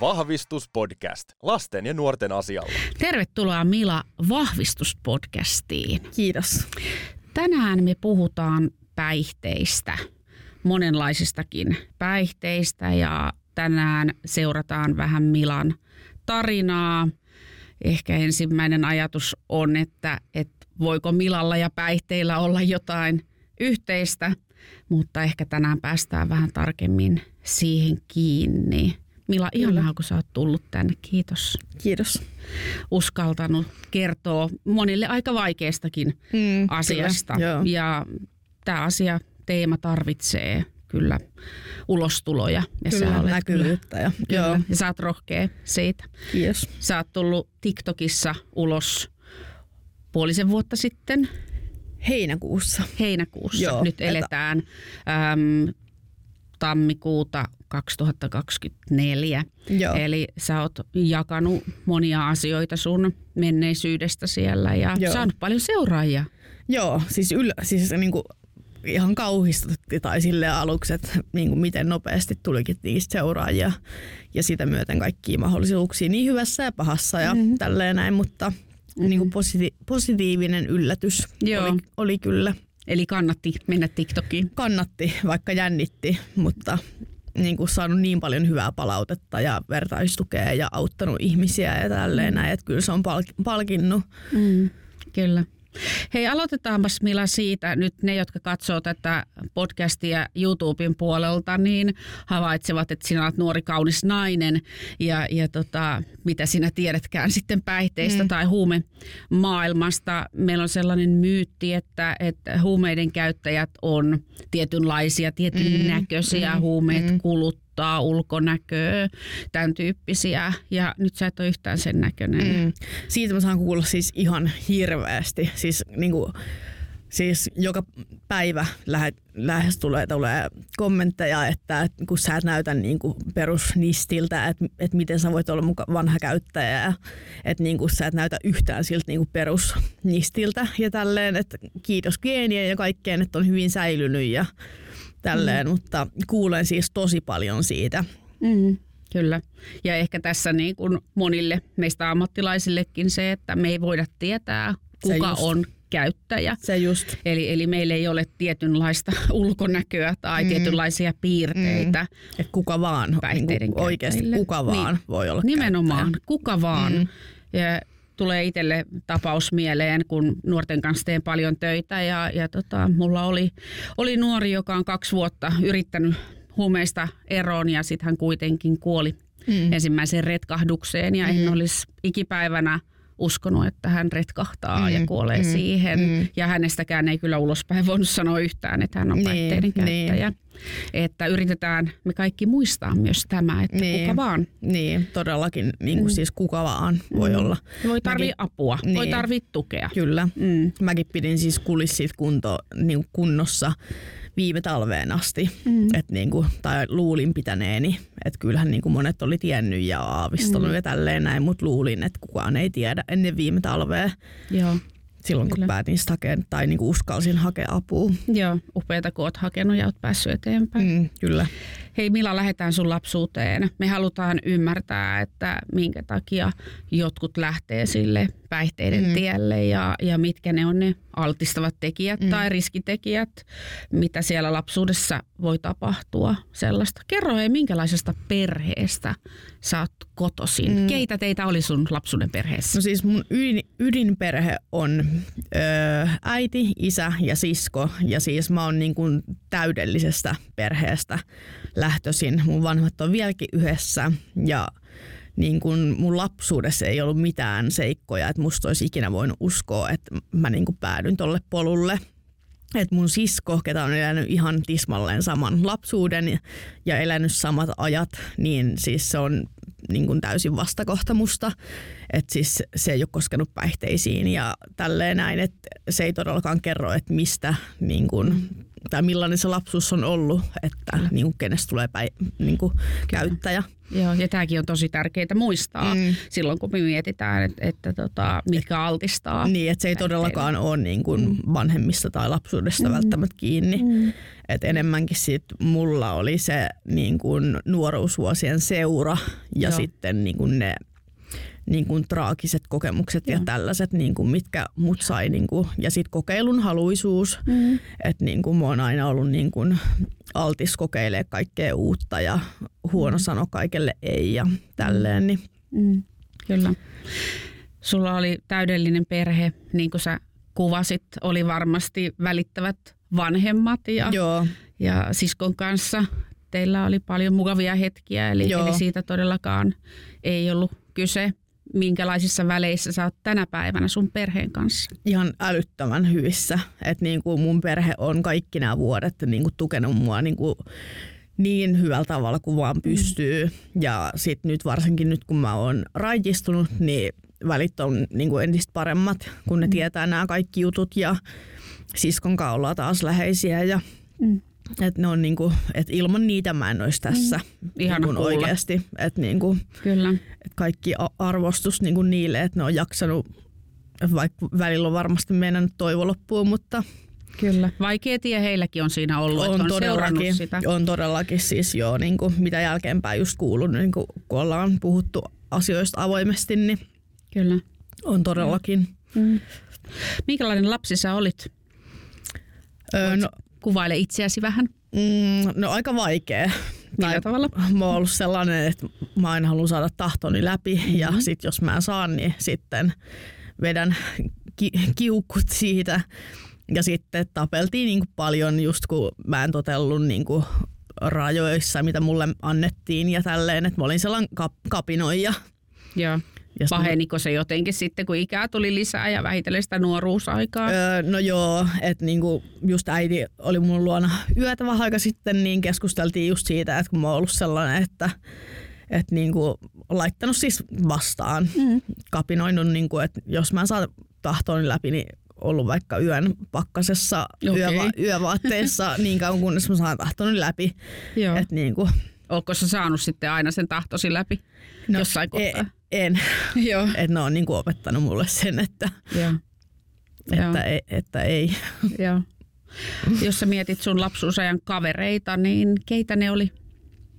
Vahvistuspodcast. Lasten ja nuorten asialla. Tervetuloa Mila Vahvistuspodcastiin. Kiitos. Tänään me puhutaan päihteistä, monenlaisistakin päihteistä ja tänään seurataan vähän Milan tarinaa. Ehkä ensimmäinen ajatus on, että, että voiko Milalla ja päihteillä olla jotain yhteistä, mutta ehkä tänään päästään vähän tarkemmin siihen kiinni. Mila, ihanaa kun sä oot tullut tänne. Kiitos. Kiitos. Uskaltanut kertoa monille aika vaikeastakin Mm, asiasta. kyllä. Ja tämä asia, teema tarvitsee kyllä ulostuloja. Ja Kyllä, sä olet näkyvyyttä. Ja, Kyllä, joo. Ja sä oot rohkea siitä. kiitos. Sä oot tullut TikTokissa ulos puolisen vuotta sitten, Heinäkuussa. heinäkuussa. Joo, Nyt eletään äm, tammikuuta 2024. Joo. Eli sä oot jakanut monia asioita sun menneisyydestä siellä ja Joo. saanut paljon seuraajia. Joo, siis, yl, siis niinku ihan kauhistutti tai sille aluksi, että niinku miten nopeasti tulikin niistä seuraajia ja sitä myöten kaikkia mahdollisuuksia niin hyvässä ja pahassa ja mm-hmm. tälleen näin, mutta mm-hmm. niinku positi- positiivinen yllätys Joo. oli, oli kyllä. Eli kannatti mennä TikTokiin. Kannatti, vaikka jännitti, mutta niin kuin saanut niin paljon hyvää palautetta ja vertaistukea ja auttanut ihmisiä ja tälleen näin, että kyllä se on palk- palkinnut. Mm, kyllä. Hei, aloitetaanpas Mila siitä, nyt ne, jotka katsoo tätä podcastia YouTuben puolelta, niin havaitsevat, että sinä olet nuori kaunis nainen ja, ja tota, mitä sinä tiedätkään sitten päihteistä mm. tai huumemaailmasta. Meillä on sellainen myytti, että, että huumeiden käyttäjät on tietynlaisia, tietyn mm. näköisiä, mm. huumeet mm. kuluttaa ulkonäköä, tämän tyyppisiä ja nyt sä et ole yhtään sen näköinen. Mm. Siitä mä saan kuulla siis ihan hirveästi. Siis, niin kuin, siis joka päivä lähe, lähes tulee, tulee kommentteja, että, kun sä et näytä niin kuin perusnistiltä, että, että miten sä voit olla muka vanha käyttäjä, että niin kuin sä et näytä yhtään siltä niin kuin perusnistiltä ja tälleen, että kiitos geenien ja kaikkeen, että on hyvin säilynyt ja tälleen, mm. mutta kuulen siis tosi paljon siitä. Mm, kyllä. Ja ehkä tässä niin kuin monille meistä ammattilaisillekin se, että me ei voida tietää, Se kuka just. on käyttäjä. Se just. Eli, eli meillä ei ole tietynlaista ulkonäköä tai mm. tietynlaisia piirteitä. Mm. Että kuka vaan, niin oikeasti kuka vaan Niin. voi olla Nimenomaan, käyttäjä. kuka vaan. Mm. Ja tulee itselle tapaus mieleen, kun nuorten kanssa teen paljon töitä ja, ja tota, mulla oli, oli nuori, joka on kaksi vuotta yrittänyt huumeista eroon ja sitten hän kuitenkin kuoli mm. ensimmäiseen retkahdukseen ja mm. en olisi ikipäivänä uskonut, että hän retkahtaa mm. ja kuolee mm. siihen. Mm. Ja hänestäkään ei kyllä ulospäin voinut sanoa yhtään, että hän on Niin, päihteiden niin. käyttäjä. Että yritetään me kaikki muistaa myös tämä, että Niin. kuka vaan Niin, todellakin niin kuin siis kuka vaan voi olla. voi tarvii Mäkin- apua, niin. voi Niin. tarvii tukea. Kyllä. Mm. Mäkin pidin siis kulissit kunto, niin kunnossa viime talveen asti. Mm. Et niin kuin, tai luulin pitäneeni. Että kyllähän niin kuin monet oli tiennyt ja aavistanut mm. ja tälleen näin, mutta luulin, että kukaan ei tiedä ennen viime talvea. Joo. Silloin Kyllä. kun päätin sitä hakea, tai niin kuin uskalsin hakea apua. Joo, upeata kun oot hakenut ja oot päässyt eteenpäin. Mm. Mm, kyllä. Hei Mila, lähdetään sun lapsuuteen. Me halutaan ymmärtää, että minkä takia jotkut lähtee sille päihteiden mm. tielle ja, ja mitkä ne on ne altistavat tekijät mm. tai riskitekijät, mitä siellä lapsuudessa voi tapahtua sellaista. Kerro hei, minkälaisesta perheestä sä oot kotoisin? Mm. Keitä teitä oli sun lapsuuden perheessä? No siis mun ydin, ydinperhe on öö, äiti, isä ja sisko. Ja siis mä oon niin kuin täydellisestä perheestä lähtöisin. Mun vanhemmat on vieläkin yhdessä ja niin kuin mun lapsuudessa ei ollut mitään seikkoja, että musta olisi ikinä voinut uskoa, että mä niin kuin päädyin tolle polulle. Että mun sisko, ketä on elänyt ihan tismalleen saman lapsuuden ja elänyt samat ajat, niin siis se on niin kuin täysin vastakohta musta. Että siis se ei ole koskenut päihteisiin ja tälleen näin, että se ei todellakaan kerro, että mistä niin kuin tai millainen se lapsuus on ollut, että niin kuin, kenestä tulee päin, niin kuin, käyttäjä. Joo, ja tämäkin on tosi tärkeää muistaa mm. silloin, kun me mietitään, että, että tota, mitkä altistaa. Niin, että se ei todellakaan ole niin kuin mm. vanhemmista tai lapsuudesta mm. välttämättä kiinni. Mm. Et enemmänkin sit mulla oli se niin kuin nuoruusvuosien seura ja Joo. sitten niin kuin ne niin kuin traagiset kokemukset Joo. ja tällaiset, niin kuin mitkä mut sai. Niin kuin, ja sitten kokeilun haluisuus, mm. että niin kuin mä oon aina ollut niin kuin altis kokeilee kaikkea uutta ja huono mm. sano kaikelle ei ja tälleen. Niin. Mm. Kyllä. Sulla oli täydellinen perhe, niin kuin sä kuvasit, oli varmasti välittävät vanhemmat ja, Joo. ja siskon kanssa. Teillä oli paljon mukavia hetkiä, eli, eli siitä todellakaan ei ollut kyse minkälaisissa väleissä sä oot tänä päivänä sun perheen kanssa? Ihan älyttömän hyvissä. Että niin kuin mun perhe on kaikki nämä vuodet niin kuin tukenut mua niin, kuin niin hyvällä tavalla kuin vaan mm. pystyy. Mm. Ja sitten nyt varsinkin nyt kun mä oon rajistunut, niin välit on niin kuin entistä paremmat, kun ne mm. tietää nämä kaikki jutut ja siskon kanssa ollaan taas läheisiä ja mm. Et ne on niinku, et ilman niitä mä en olisi tässä mm. Ihana niinku oikeasti. Et niinku, Kyllä. Et kaikki arvostus niinku niille, että ne on jaksanut, vaikka välillä on varmasti meidän toivo loppuun, mutta Kyllä. Vaikea tie heilläkin on siinä ollut, on, että on todellakin, sitä. On todellakin siis joo, niin kuin mitä jälkeenpäin just kuullut, niin kuin, kun ollaan puhuttu asioista avoimesti, niin Kyllä. on todellakin. Mm. Minkälainen lapsi sä olit? Öö, no, Kuvaile itseäsi vähän. Mm, no aika vaikea. Millä tai tavalla? Mä oon ollut sellainen, että mä aina haluan saada tahtoni läpi mm-hmm. ja sit jos mä en saa, niin sitten vedän ki- kiukut siitä. Ja sitten tapeltiin niin kuin paljon just kun mä en totellut niin kuin rajoissa, mitä mulle annettiin ja tälleen, että mä olin sellainen kap- kapinoija. Joo. Ja Paheniko se jotenkin sitten, kun ikää tuli lisää ja vähitellen sitä nuoruusaikaa? Öö, no joo, että niinku just äiti oli mun luona yötä vähän aika sitten, niin keskusteltiin just siitä, että kun mä oon ollut sellainen, että et niinku, laittanut siis vastaan, mm. kapinoinut, niinku, että jos mä en saa tahtooni läpi, niin ollut vaikka yön pakkasessa okay. yöva- yövaatteessa niin kauan kunnes mä saan tahtoni läpi. Joo. Et niinku, Oletko sä saanut sitten aina sen tahtosi läpi no, jossain kohtaa? E- en. Joo. Et ne on niin kuin opettanut mulle sen, että, Joo. että, Joo. Ei, että ei. Joo. Jos sä mietit sun lapsuusajan kavereita, niin keitä ne oli?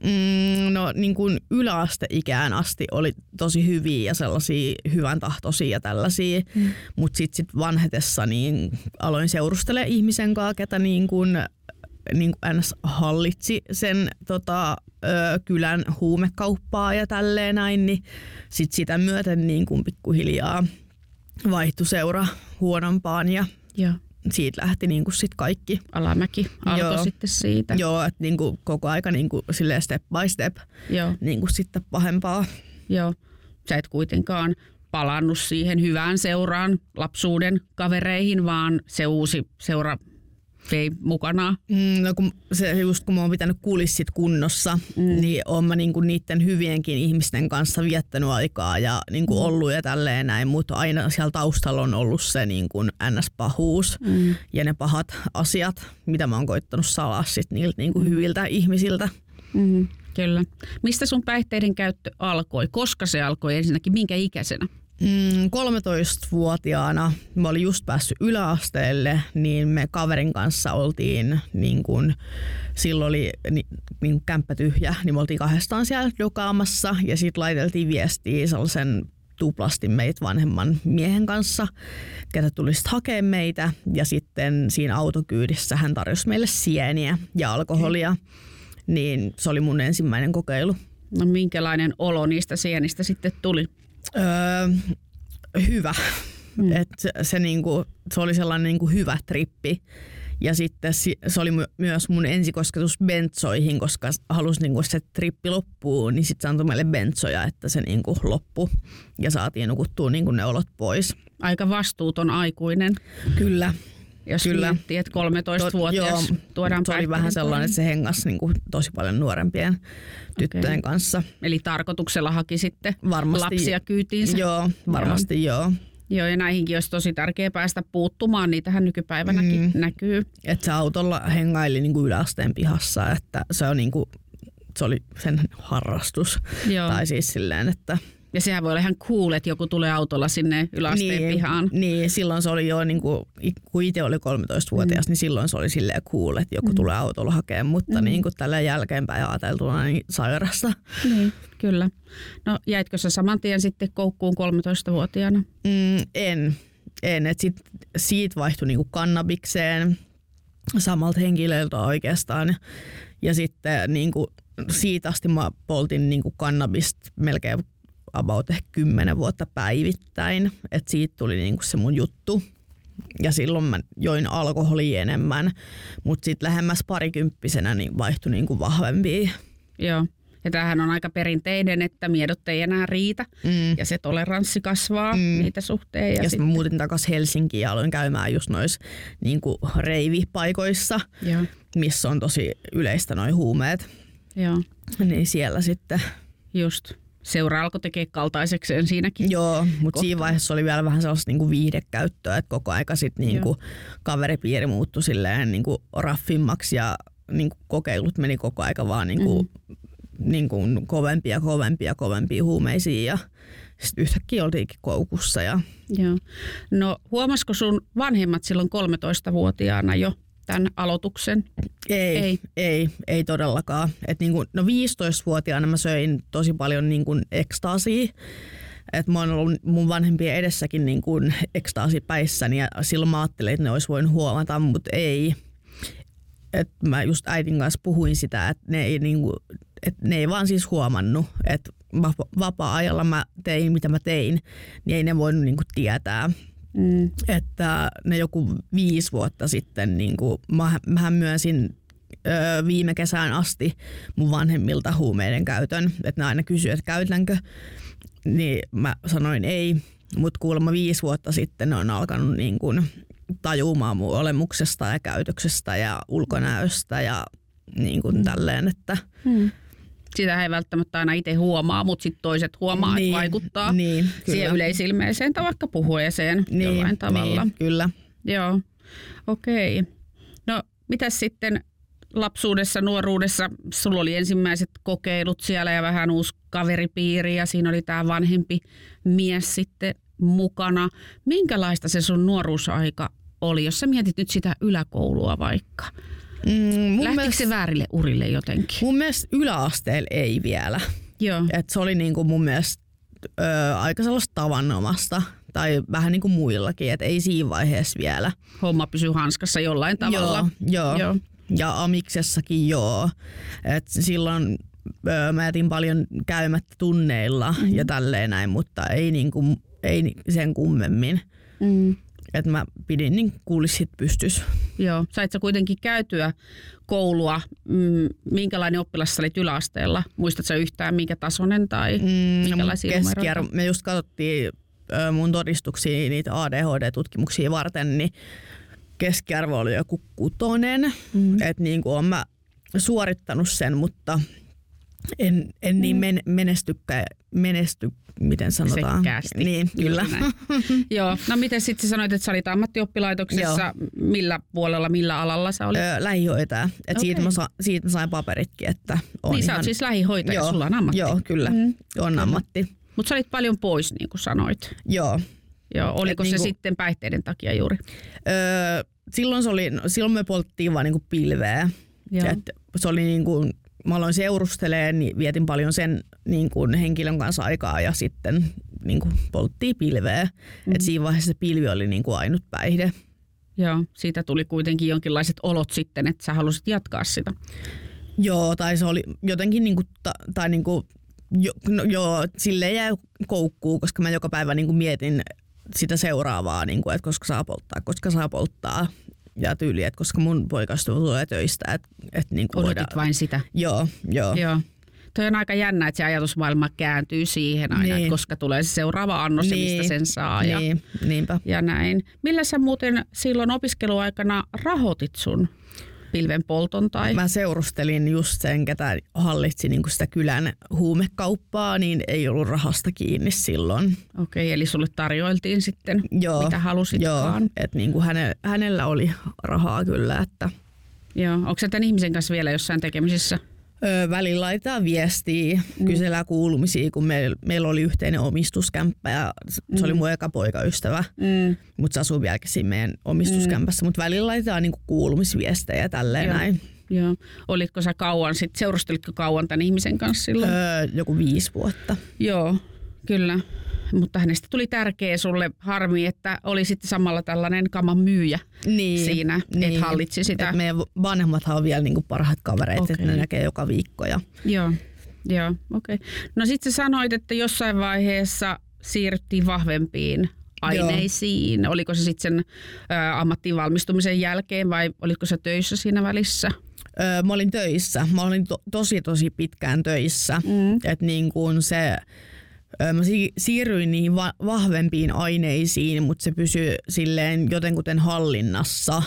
Mm, no niin kuin yläasteikään asti oli tosi hyviä ja sellaisia hyvän tahtoisia ja tällaisia, mm. mutta sitten sit vanhetessa niin aloin seurustella ihmisen kanssa, ketä niin kuin niin kuin NS hallitsi sen tota, ö, kylän huumekauppaa ja tälleen näin, niin sit sitä myöten niin kuin pikkuhiljaa vaihtui seura huonompaan ja Joo. siitä lähti niin kuin sit kaikki. Alamäki alkoi Joo. sitten siitä. Joo, että niin kuin koko aika niin kuin step by step Joo. Niin kuin sitten pahempaa. Joo, sä et kuitenkaan palannut siihen hyvään seuraan lapsuuden kavereihin, vaan se uusi seura vei mukana? Mm, no kun se just kun mä oon pitänyt kulissit kunnossa, mm. niin oon mä niinku niiden hyvienkin ihmisten kanssa viettänyt aikaa ja niinku mm. ollut ja tälleen näin, mutta aina siellä taustalla on ollut se niinku ns-pahuus mm. ja ne pahat asiat, mitä mä oon koittanut salaa sit niiltä niinku mm. hyviltä ihmisiltä. Mm, kyllä. Mistä sun päihteiden käyttö alkoi? Koska se alkoi ensinnäkin? Minkä ikäisenä? Mm, 13-vuotiaana, mä olin just päässyt yläasteelle, niin me kaverin kanssa oltiin, niin kun, silloin oli niin, niin kämppä tyhjä, niin me oltiin kahdestaan siellä dokaamassa ja sitten laiteltiin viestiä sellaisen tuplasti meitä vanhemman miehen kanssa, ketä tuli sitten meitä. Ja sitten siinä autokyydissä hän tarjosi meille sieniä ja alkoholia. Niin se oli mun ensimmäinen kokeilu. No minkälainen olo niistä sienistä sitten tuli? Öö, hyvä. Mm. Et se, niinku, se oli sellainen niinku hyvä trippi. Ja sitten se oli myös mun ensikosketus bentsoihin, koska halusi niinku se trippi loppuu, niin sitten se antoi meille bentsoja, että se niinku loppu ja saatiin nukuttua niinku ne olot pois. Aika vastuuton aikuinen. Kyllä. Jos Kyllä. miettii, että 13-vuotias to, tuodaan Se oli vähän sellainen, että se hengas niin kuin tosi paljon nuorempien tyttöjen okay. kanssa. Eli tarkoituksella haki sitten varmasti, lapsia kyytiinsä? Joo, varmasti joo. joo. Joo, ja näihinkin olisi tosi tärkeää päästä puuttumaan. Niitähän nykypäivänäkin mm. näkyy. Että se autolla hengaili niin kuin yläasteen pihassa, että se, on niin kuin, se oli sen harrastus. Joo. Tai siis silleen, että ja sehän voi olla ihan cool, että joku tulee autolla sinne yläasteen niin, pihaan. Niin, silloin se oli jo, niin kuin, kun itse oli 13-vuotias, mm. niin silloin se oli silleen cool, että joku mm. tulee autolla hakemaan, mutta mm. niin kuin tällä jälkeenpäin ajateltuna niin sairasta. Niin, kyllä. No jäitkö sä saman tien sitten koukkuun 13-vuotiaana? Mm, en, en. Et sit, siitä vaihtui niin kuin kannabikseen samalta henkilöltä oikeastaan. Ja sitten niin kuin, siitä asti mä poltin niin kuin kannabista melkein about ehkä kymmenen vuotta päivittäin. että siitä tuli niinku se mun juttu. Ja silloin mä join alkoholia enemmän, mutta sitten lähemmäs parikymppisenä niin vaihtui niinku vahvempiin. Joo. Ja tämähän on aika perinteinen, että miedot ei enää riitä mm. ja se toleranssi kasvaa mm. niitä suhteen. Ja, ja sitten muutin takaisin Helsinkiin ja aloin käymään just noissa niin reivipaikoissa, Joo. missä on tosi yleistä noin huumeet. Joo. Niin siellä sitten. Just seura alkoi tekee kaltaisekseen siinäkin. Joo, mutta siinä vaiheessa oli vielä vähän sellaista niinku viihdekäyttöä, että koko aika sitten niinku kaveripiiri muuttui silleen niinku raffimmaksi ja niinku kokeilut meni koko aika vaan niinku, mm. niinku kovempia, kovempia, kovempia huumeisiin ja sitten yhtäkkiä oltiinkin koukussa. Ja... Joo. No huomasiko sun vanhemmat silloin 13-vuotiaana jo tämän aloituksen? Ei, ei, ei, ei todellakaan. Et niin kuin, no 15-vuotiaana mä söin tosi paljon niin kuin ekstaasia. Et mä oon ollut mun vanhempien edessäkin niin kuin ekstaasipäissäni ja silloin mä ajattelin, että ne olisi voinut huomata, mutta ei. Et mä just äitin kanssa puhuin sitä, että ne ei, niin kuin, että ne ei vaan siis huomannut, että vapaa-ajalla mä tein mitä mä tein, niin ei ne voinut niin kuin tietää. Mm. Että ne joku viisi vuotta sitten, niin kuin, mä, mähän myönsin ö, viime kesään asti mun vanhemmilta huumeiden käytön. Että ne aina kysyivät, että käytänkö. Niin mä sanoin ei, mutta kuulemma viisi vuotta sitten ne on alkanut niin kuin tajumaan mun olemuksesta ja käytöksestä ja ulkonäöstä ja niin kuin mm. tälleen, että mm sitä ei välttämättä aina itse huomaa, mutta sitten toiset huomaa, niin, että vaikuttaa niin, kyllä. siihen yleisilmeiseen tai vaikka puhueeseen niin, jollain tavalla. Niin, kyllä. Joo, okei. Okay. No, mitä sitten lapsuudessa, nuoruudessa, sulla oli ensimmäiset kokeilut siellä ja vähän uusi kaveripiiri ja siinä oli tämä vanhempi mies sitten mukana. Minkälaista se sun nuoruusaika oli, jos sä mietit nyt sitä yläkoulua vaikka? Mm, Lähtikö mielestä, se väärille urille jotenkin? Mun mielestä yläasteella ei vielä. Joo. Et se oli niinku mun mielestä ö, aika sellaista tavanomasta tai vähän niin kuin muillakin, että ei siinä vaiheessa vielä. Homma pysyy hanskassa jollain tavalla. Joo, joo. joo. ja amiksessakin joo. Et silloin ö, mä jätin paljon käymättä tunneilla mm-hmm. ja tälleen näin, mutta ei, niin kuin, ei sen kummemmin. Mm että mä pidin niin kuulisit pystys. Joo, sait sä kuitenkin käytyä koulua. Mm, minkälainen oppilas sä olit yläasteella? Muistatko yhtään minkä tasoinen tai mm, minkälaisia keskiarvo, Me just katsottiin mun todistuksia niitä ADHD-tutkimuksia varten, niin keskiarvo oli joku kutonen. Mm. Että niin kuin mä suorittanut sen, mutta en, en niin mm. men, menestykkä, menesty, miten sanotaan. Sekkäästi. Niin, kyllä. Joo, no miten sitten sanoit, että sä olit ammattioppilaitoksessa, Joo. millä puolella, millä alalla sä olit? Öö, lähihoitaja, että okay. siitä, mä sa, siitä mä sain paperitkin, että on Niin ihan... sä oot siis lähihoitaja, Joo. sulla on ammatti. Joo, kyllä, mm. on ammatti. Mutta sä olit paljon pois, niin kuin sanoit. Joo. Joo, oliko Et se niinku, sitten päihteiden takia juuri? Öö, silloin, se oli, no, silloin me polttiin vaan niinku pilveä. Joo. Et se oli niinku mä aloin seurusteleen, niin vietin paljon sen niin kuin henkilön kanssa aikaa ja sitten niin kuin polttiin pilveä. Mm. Et siinä vaiheessa se pilvi oli niin kuin ainut päihde. Joo, siitä tuli kuitenkin jonkinlaiset olot sitten, että sä halusit jatkaa sitä. Joo, tai se oli jotenkin niin kuin, ta, tai niin kuin, jo, no, joo, silleen jäi koukkuu, koska mä joka päivä niin kuin mietin sitä seuraavaa, niin kuin, että koska saa polttaa, koska saa polttaa ja tyyli, että koska mun poikastu tulee töistä. Että, että niin Odotit voidaan... vain sitä? Joo, joo. joo. Toi on aika jännä, että se ajatusmaailma kääntyy siihen aina, niin. että koska tulee se seuraava annos niin. ja mistä sen saa. Ja, niin. Niinpä. ja näin. Millä sä muuten silloin opiskeluaikana rahoitit sun pilven polton tai... Mä seurustelin just sen, ketä hallitsi niin sitä kylän huumekauppaa, niin ei ollut rahasta kiinni silloin. Okei, okay, eli sulle tarjoiltiin sitten joo, mitä halusitkaan. Joo, että niin hänellä, hänellä oli rahaa kyllä. Että... Joo, onko sä tämän ihmisen kanssa vielä jossain tekemisissä? Öö, välillä laitetaan viestiä, mm. kysellään kuulumisia, kun meillä meil oli yhteinen omistuskämppä ja se mm. oli mun eka poikaystävä, mm. mutta se asuu vieläkin siinä meidän omistuskämpässä. Mm. Mutta välillä laitetaan niinku kuulumisviestejä tälleen Joo. näin. Joo. Olitko sä kauan, sit seurustelitko kauan tämän ihmisen kanssa silloin? Öö, joku viisi vuotta. Joo, kyllä mutta hänestä tuli tärkeä sulle harmi, että oli sitten samalla tällainen kaman myyjä niin, siinä, niin. että hallitsi sitä. Et meidän vanhemmathan on vielä niinku parhaat kavereet, okay. että ne näkee joka viikko. Ja... Joo, joo okei. Okay. No sitten sä sanoit, että jossain vaiheessa siirryttiin vahvempiin aineisiin. Joo. Oliko se sitten sen ä, ammattiin valmistumisen jälkeen vai oliko se töissä siinä välissä? Öö, mä olin töissä. Mä olin to- tosi tosi pitkään töissä. Mm. Et niin kuin se mä siirryin niihin va- vahvempiin aineisiin, mutta se pysyi silleen jotenkuten hallinnassa,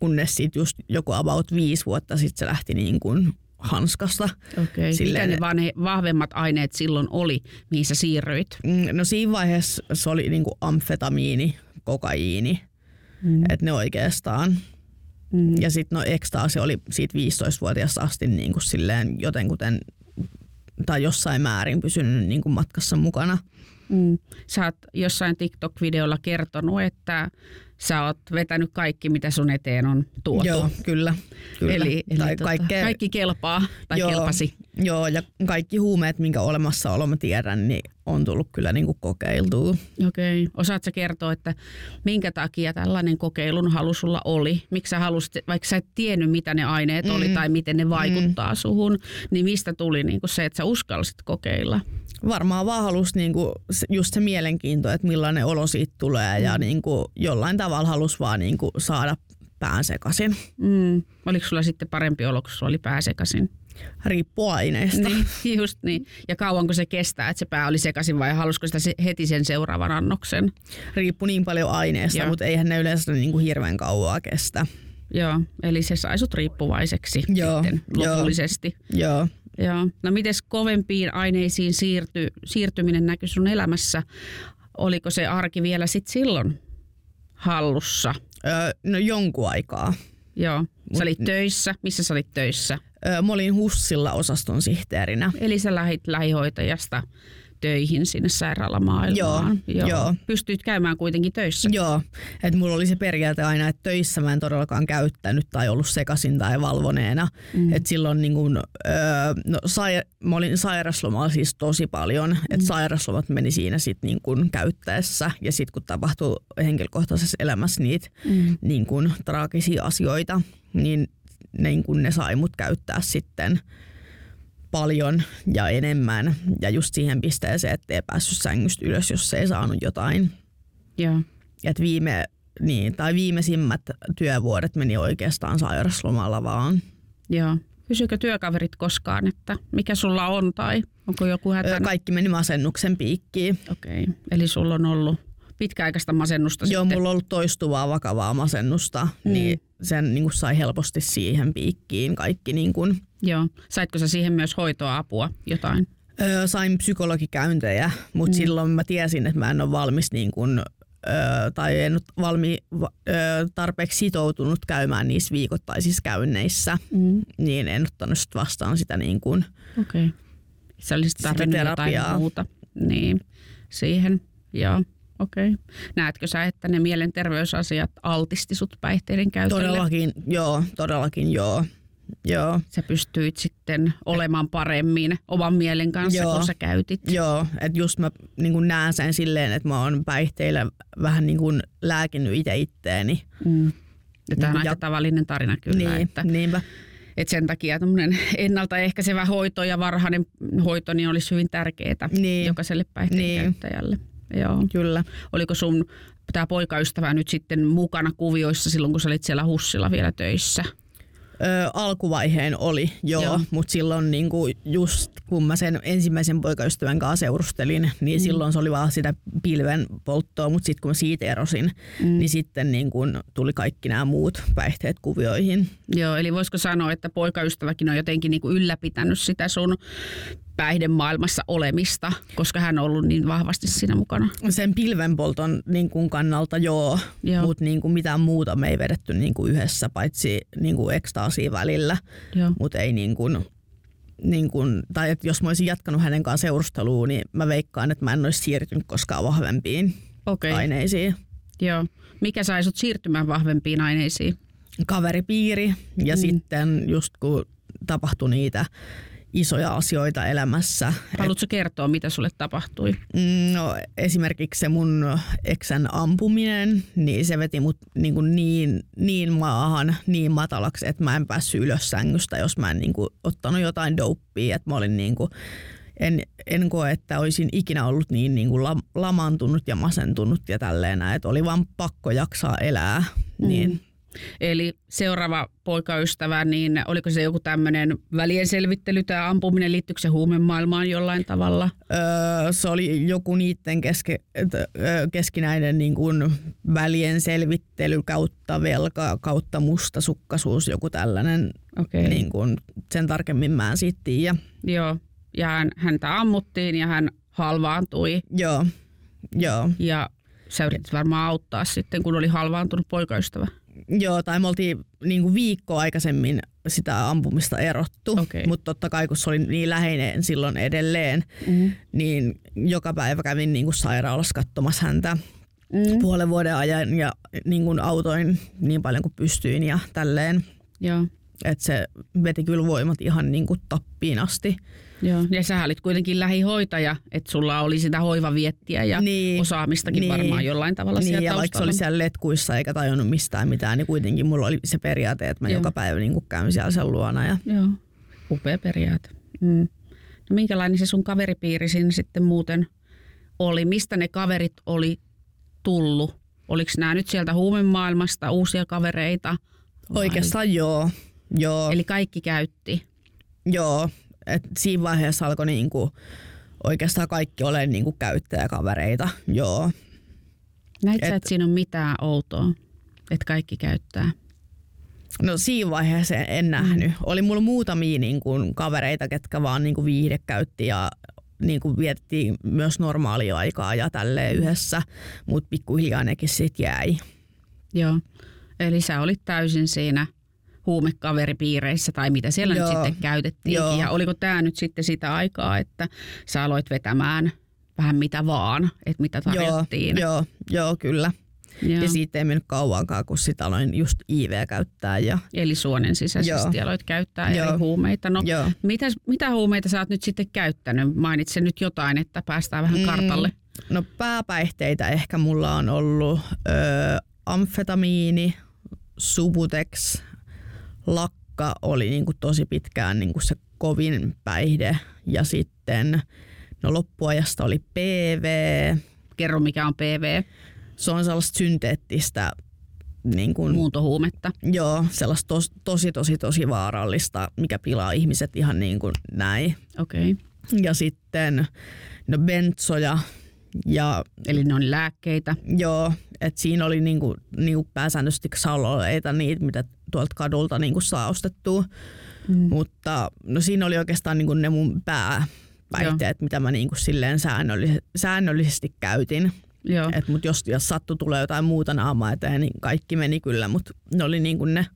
kunnes sitten just joku about viisi vuotta sitten se lähti niin kuin hanskasta. Okay. Silleen, Mitä ne vanhe, vahvemmat aineet silloin oli, mihin sä siirryit? Mm, no siinä vaiheessa se oli niin kuin amfetamiini, kokaiini, mm. että ne oikeastaan. Mm. Ja sitten no ekstaasi oli siitä 15-vuotiaasta asti niin kuin silleen jotenkuten tai jossain määrin pysynyt niin kuin matkassa mukana. Mm. Sä oot jossain TikTok-videolla kertonut, että sä oot vetänyt kaikki, mitä sun eteen on tuotu. Joo, kyllä. kyllä. Eli, eli tai tota, kaikkea, kaikki kelpaa tai joo, kelpasi. Joo, ja kaikki huumeet, minkä olemassaolo mä tiedän, niin on tullut kyllä niin kuin kokeiltua. Okei. Okay. Osaatko kertoa, että minkä takia tällainen kokeilun halu sulla oli? Miksi sä halusit, vaikka sä et tiennyt, mitä ne aineet mm. oli tai miten ne vaikuttaa mm. suhun, niin mistä tuli niin kuin se, että sä uskalsit kokeilla? Varmaan vaan halusi niin kuin just se mielenkiinto, että millainen olo siitä tulee mm. ja niin kuin jollain tavalla halusi vaan niin kuin saada pään sekaisin. Mm. Oliko sulla sitten parempi olo, kun sulla oli pää sekaisin? riippuu aineesta. Niin, just niin. Ja kauanko se kestää, että se pää oli sekaisin vai halusiko sitä heti sen seuraavan annoksen? Riippuu niin paljon aineesta, Joo. mutta eihän ne yleensä niin kuin hirveän kauaa kestä. Joo, eli se sai sut riippuvaiseksi Joo, sitten lopullisesti. Joo. Joo. No miten kovempiin aineisiin siirty, siirtyminen näkyy sun elämässä? Oliko se arki vielä sit silloin hallussa? Öö, no jonkun aikaa. Joo. Sä olit töissä. Missä sä olit töissä? Mä olin Hussilla osaston sihteerinä. Eli sä lähit lähihoitajasta töihin sinne sairaalamaailmaan. Joo, joo. joo. Pystyit käymään kuitenkin töissä. Joo, että mulla oli se periaate aina, että töissä mä en todellakaan käyttänyt tai ollut sekasin tai valvoneena. Mm. Että silloin niin kun, öö, no, sai, mä olin sairaslomalla siis tosi paljon, mm. että sairaslomat meni siinä sitten niin kun käyttäessä ja sitten kun tapahtui henkilökohtaisessa elämässä niitä mm. niin kun, traagisia asioita, niin niin kun ne sai mut käyttää sitten paljon ja enemmän ja just siihen pisteeseen, että ei päässyt sängystä ylös, jos ei saanut jotain. Joo. Et viime, niin, tai viimeisimmät työvuodet meni oikeastaan sairaslomalla vaan. Joo. Kysyykö työkaverit koskaan, että mikä sulla on tai onko joku hätä? Kaikki meni masennuksen piikkiin. Okei, okay. eli sulla on ollut pitkäaikaista masennusta Joo, sitten. mulla on ollut toistuvaa vakavaa masennusta, mm. niin sen niin kuin sai helposti siihen piikkiin kaikki. Niin kuin. Joo. Saitko sä siihen myös hoitoa, apua, jotain? Öö, sain psykologikäyntejä, mutta mm. silloin mä tiesin, että mä en ole valmis niin kuin, öö, tai en ole valmi, öö, tarpeeksi sitoutunut käymään niissä viikoittaisissa käynneissä, mm. niin en ottanut sit vastaan sitä niin kuin, Okei. Okay. Sä olisit tarvinnut jotain muuta. Niin, siihen, joo. Okei. Okay. Näetkö sä, että ne mielenterveysasiat altisti sut päihteiden käytölle? Todellakin, joo, todellakin joo. Joo. Sä pystyit sitten olemaan paremmin oman mielen kanssa, Joo. kun sä käytit. Joo, että just mä niin näen sen silleen, että mä oon päihteillä vähän niin kuin lääkinnyt itse itteeni. Mm. Ja tämä on niin, aika ja... tavallinen tarina kyllä. Niin, että, niinpä. Et sen takia ennaltaehkäisevä hoito ja varhainen hoito niin olisi hyvin tärkeää niin. jokaiselle päihteen niin. Joo. Kyllä. Oliko sun tämä poikaystävä nyt sitten mukana kuvioissa silloin, kun sä olit siellä Hussilla vielä töissä? Ö, alkuvaiheen oli, joo, Joo. mutta silloin niinku just kun mä sen ensimmäisen poikaystävän kanssa seurustelin, niin mm. silloin se oli vaan sitä pilven polttoa, mutta sitten kun mä siitä erosin, mm. niin sitten niinku tuli kaikki nämä muut päihteet kuvioihin. Joo, eli voisiko sanoa, että poikaystäväkin on jotenkin niin kuin ylläpitänyt sitä sun päihdemaailmassa olemista, koska hän on ollut niin vahvasti siinä mukana. Sen pilvenpolton niin kuin kannalta joo, Joo. mutta niin kuin mitään muuta me ei vedetty niin kuin yhdessä, paitsi niin kuin ekstaasia välillä, mutta ei niin kuin, niin kuin, tai että jos mä olisin jatkanut hänen kanssaan seurustelua, niin mä veikkaan, että mä en olisi siirtynyt koskaan vahvempiin Okei, aineisiin. joo. Mikä sai sut siirtymään vahvempiin aineisiin? Kaveripiiri ja mm. sitten just kun tapahtui niitä isoja asioita elämässä. Haluatko kertoa, mitä sulle tapahtui? Mm, No, esimerkiksi se mun eksän ampuminen, niin se veti mut niin, kuin niin, niin maahan, niin matalaksi, että mä en päässyt ylös sängystä, jos mä en niin kuin, ottanut jotain douppia. Että mä olin niin kuin, en, en koe, että olisin ikinä ollut niin, niin kuin lam, lamaantunut ja masentunut ja tälleen että oli vaan pakko jaksaa elää. Niin, Mm. Eli seuraava poikaystävä, niin oliko se joku tämmöinen välien selvittely, tämä ampuminen, liittyykö se huumemaailmaan jollain tavalla? Öö, se oli joku niiden keske, keskinäinen niin kuin välien selvittely kautta velka, kautta mustasukkaisuus, joku tällainen. Okei. Niin kuin, sen tarkemmin mä en siitä tiedä. Joo, ja hän, häntä ammuttiin ja hän halvaantui Joo, joo. ja sä yritit varmaan auttaa sitten, kun oli halvaantunut poikaystävä. Joo, tai me oltiin niin kuin viikko aikaisemmin sitä ampumista erottu, Okei. mutta totta kai kun se oli niin läheinen silloin edelleen, Mm. niin joka päivä kävin niin kuin sairaalassa katsomassa häntä Mm. puolen vuoden ajan ja niin kuin autoin niin paljon kuin pystyin ja tälleen. Joo, Että se veti kyllä voimat ihan niin kuin tappiin asti. Joo. Ja sä olit kuitenkin lähihoitaja, että sulla oli sitä hoivaviettiä ja Niin, osaamistakin niin. varmaan jollain tavalla Niin, siellä ja vaikka taustalla. oli siellä letkuissa eikä tajunnut mistään mitään, niin kuitenkin mulla oli se periaate, että mä Joo. joka päivä niin käyn siellä sen luona. Ja Joo, upea periaate. Mm. No minkälainen se sun kaveripiiri siinä sitten muuten oli? Mistä ne kaverit oli tullut? Oliko nämä nyt sieltä huumemaailmasta uusia kavereita? vai- Oikeastaan joo. Joo, Eli kaikki käytti. joo. Et siinä vaiheessa alkoi niinku oikeastaan kaikki ole niinku käyttäjäkavereita. Joo. Näit sä, Et- että siinä on mitään outoa, että kaikki käyttää? No siinä vaiheessa en, en nähnyt. Oli mulla muutamia niin kuin, kavereita, ketkä vaan niin kuin, viihde käytti ja niin kuin, vietettiin myös normaalia aikaa ja tälleen yhdessä, mutta pikkuhiljaa nekin sitten jäi. Joo. Eli sä olit täysin siinä huumekaveripiireissä tai mitä siellä Joo. nyt sitten käytettiin. Joo. Ja oliko tämä nyt sitten sitä aikaa, että sä aloit vetämään vähän mitä vaan, että mitä tarjottiin? Joo, joo, joo, kyllä. Joo. Ja siitä ei mennyt kauankaan, kun sitä aloin just IV käyttää. Ja, Eli suonen sisäisesti Joo. aloit käyttää Joo. eri huumeita. No, joo. mitä, mitä huumeita sä oot nyt sitten käyttänyt? Mainitse nyt jotain, että päästään vähän Mm. kartalle. No pääpäihteitä ehkä mulla on ollut ö, amfetamiini, Subutex, lakka oli niinku tosi pitkään niinku se kovin päihde ja sitten no loppuajasta oli PV. Kerro, mikä on PV, Se on sellaista synteettistä niin kuin, muuntohuumetta. joo, sellaista tos, tosi tosi tosi vaarallista, mikä pilaa ihmiset ihan niin kuin näin. Okei. Okay. Ja sitten no bentsoja ja Eli ne on lääkkeitä. Joo, että siinä oli niinku, niinku pääsääntöisesti saloleita, niitä mitä tuolta kadulta niinku saa ostettua. Mm. Mutta no siinä oli oikeastaan niinku ne mun pääpäihteet, mitä mä niinku silleen säännöllisesti, säännöllisesti käytin. Joo. Et mut jos, jos sattu tulee jotain muuta naamaa eteen, niin kaikki meni kyllä, mutta ne oli niinku ne.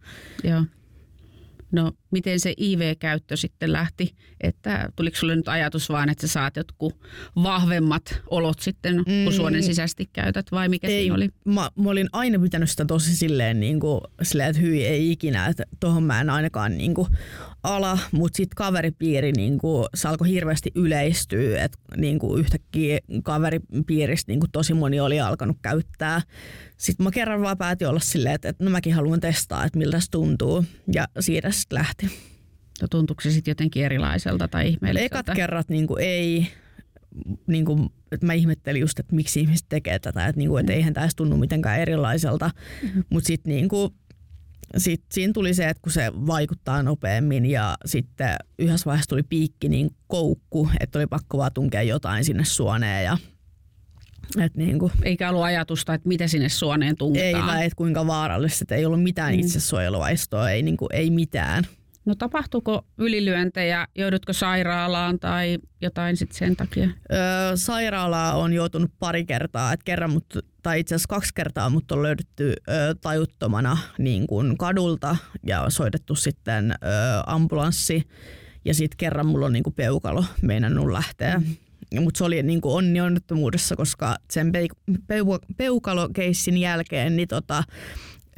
Joo. No, miten se IV-käyttö sitten lähti? Että tuliko sulle nyt ajatus vaan, että sä saat jotkut vahvemmat olot sitten, kun Mm. suonen sisäisesti käytät, vai mikä Ei, siinä oli? Mä, mä, olin aina pitänyt sitä tosi silleen, niinku, silleen että hyi ei ikinä, että tohon mä en ainakaan niinku, ala, mutta sitten kaveripiiri niinku, se alkoi hirveästi yleistyä, että niinku, yhtäkkiä kaveripiiristä niinku, tosi moni oli alkanut käyttää. Sitten mä kerran vaan päätin olla silleen, että, että no mäkin haluan testaa, että miltä se tuntuu ja siitä sitten lähti. No, tuntuuko se sitten jotenkin erilaiselta tai ihmeelliseltä? Ekat kerrat niinku, ei, niinku, että mä ihmettelin just, että miksi ihmiset tekee tätä, että, niinku, että eihän tämä tunnu mitenkään erilaiselta. Mm-hmm. Mutta sitten niinku, sit siinä tuli se, että kun se vaikuttaa nopeammin ja sitten yhdessä vaiheessa tuli piikki niin koukku, että oli pakko vaan tunkea jotain sinne suoneen ja et niin kuin, Eikä ollut ajatusta, että mitä sinne suoneen tungetaan. ei et kuinka vaarallista, että ei ollut mitään Mm. itsesuojeluvaistoa, ei, niin kuin, ei mitään. No tapahtuuko ylilyöntejä, joudutko sairaalaan tai jotain sitten sen takia? Öö, sairaalaa on joutunut pari kertaa, että kerran mut, tai itse asiassa kaksi kertaa mut on löydetty öö, tajuttomana niin kuin kadulta ja soitettu sitten öö, ambulanssi ja sitten kerran mulla on niin kuin peukalo meinannut lähteä. Mm. Mutta se oli niin kuin onni onnettomuudessa, koska sen pe- peu- peukalokeissin jälkeen niin, tota,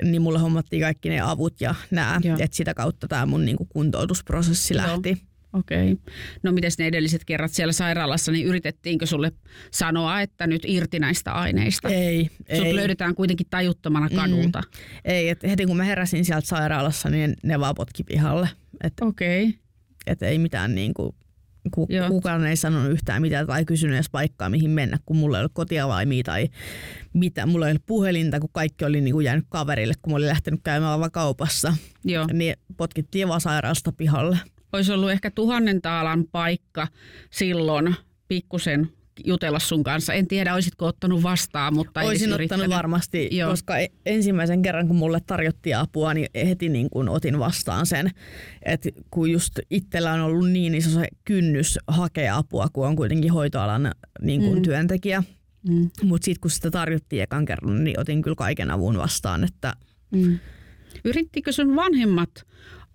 niin mulle hommattiin kaikki ne avut ja nämä, Joo. että sitä kautta tämä mun niin kuin kuntoutusprosessi Joo. lähti. Okei. No miten ne edelliset kerrat siellä sairaalassa, niin yritettiinkö sulle sanoa, että nyt irti näistä aineista? Ei, Sut ei. löydetään kuitenkin tajuttomana kadulta. Ei, et heti kun mä heräsin sieltä sairaalassa, niin ne vaan potki pihalle. Et, Okei. et ei mitään niin kuin, ku, Joo. kukaan ei sanonut yhtään mitään tai kysynyt edes paikkaa, mihin mennä, kun mulla ei ollut kotiavaimia tai mitä. Mulla ei ollut puhelinta, kun kaikki oli niin kuin jäänyt kaverille, kun mä olin lähtenyt käymään vaan kaupassa. Joo. Niin potkittiin vaan sairaalasta pihalle. Olisi ollut ehkä tuhannen taalan paikka silloin pikkusen jutella sun kanssa. En tiedä, olisitko ottanut vastaan, mutta Olisin yrittänyt. ottanut varmasti, Joo. koska e- ensimmäisen kerran kun mulle tarjottiin apua, niin heti niin kuin otin vastaan sen. että kun just itsellä on ollut niin iso se kynnys hakea apua, kun on kuitenkin hoitoalan niin kuin mm. työntekijä. Mm. Mutta sitten kun sitä tarjottiin ekan kerran, niin otin kyllä kaiken avun vastaan. Että Mm. Yrittikö sun vanhemmat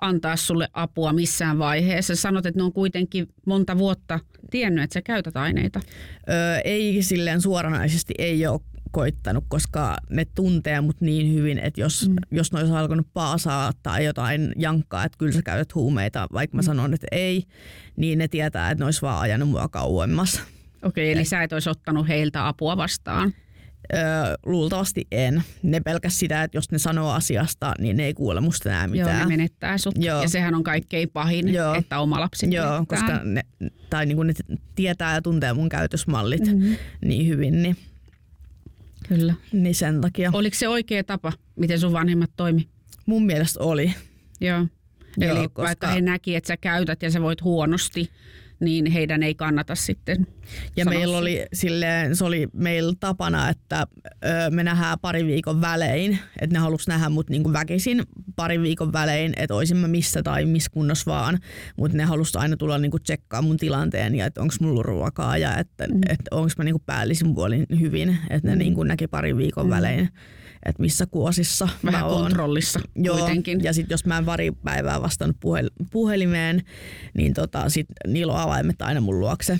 antaa sulle apua missään vaiheessa? Sanot, että ne on kuitenkin monta vuotta tiennyt, että sä käytät aineita. Öö, ei silleen suoranaisesti ei ole koittanut, koska ne tuntee mut niin hyvin, että jos, Mm. jos ne olisi alkanut paasaa tai jotain jankkaa, että kyllä sä käytät huumeita, vaikka mä Mm. sanon, että ei, niin ne tietää, että ne olisi vaan ajanut mua kauemmas. Okei, eli sä et olisi ottanut heiltä apua vastaan. Öö, luultavasti en. Ne pelkäs sitä, että jos ne sanoo asiasta, niin ne ei kuule musta enää Joo, ne mitään. menettää sut. Joo. Ja sehän on kaikkein pahin, Joo. että oma lapsi Joo, menettää. koska ne, tai niin ne tietää ja tuntee mun käytösmallit Mhm. mm-hmm. niin hyvin, niin, Kyllä. niin sen takia. Oliko se oikea tapa, miten sun vanhemmat toimi? Mun mielestä oli. Joo. Joo, Eli koska- vaikka he näki, että sä käytät ja sä voit huonosti, niin heidän ei kannata sitten Ja meillä oli silleen, se oli meillä tapana, että ö, me nähdään pari viikon välein, että ne halus nähdä mut niinku väkisin pari viikon välein, että olisin mä missä tai missä kunnossa vaan, mutta ne halus aina tulla niinku tsekkaa mun tilanteen ja että onko mulla ruokaa ja että mm. et onko mä niinku päällisin puolin hyvin, että ne Mm. niinku näki pari viikon Mm. välein, että missä kuosissa vähän mä oon. kontrollissa Joo, kuitenkin. ja sitten jos mä en pari päivää vastannut puhel- puhelimeen, niin tota, sit niillä on avaimet aina mun luokse.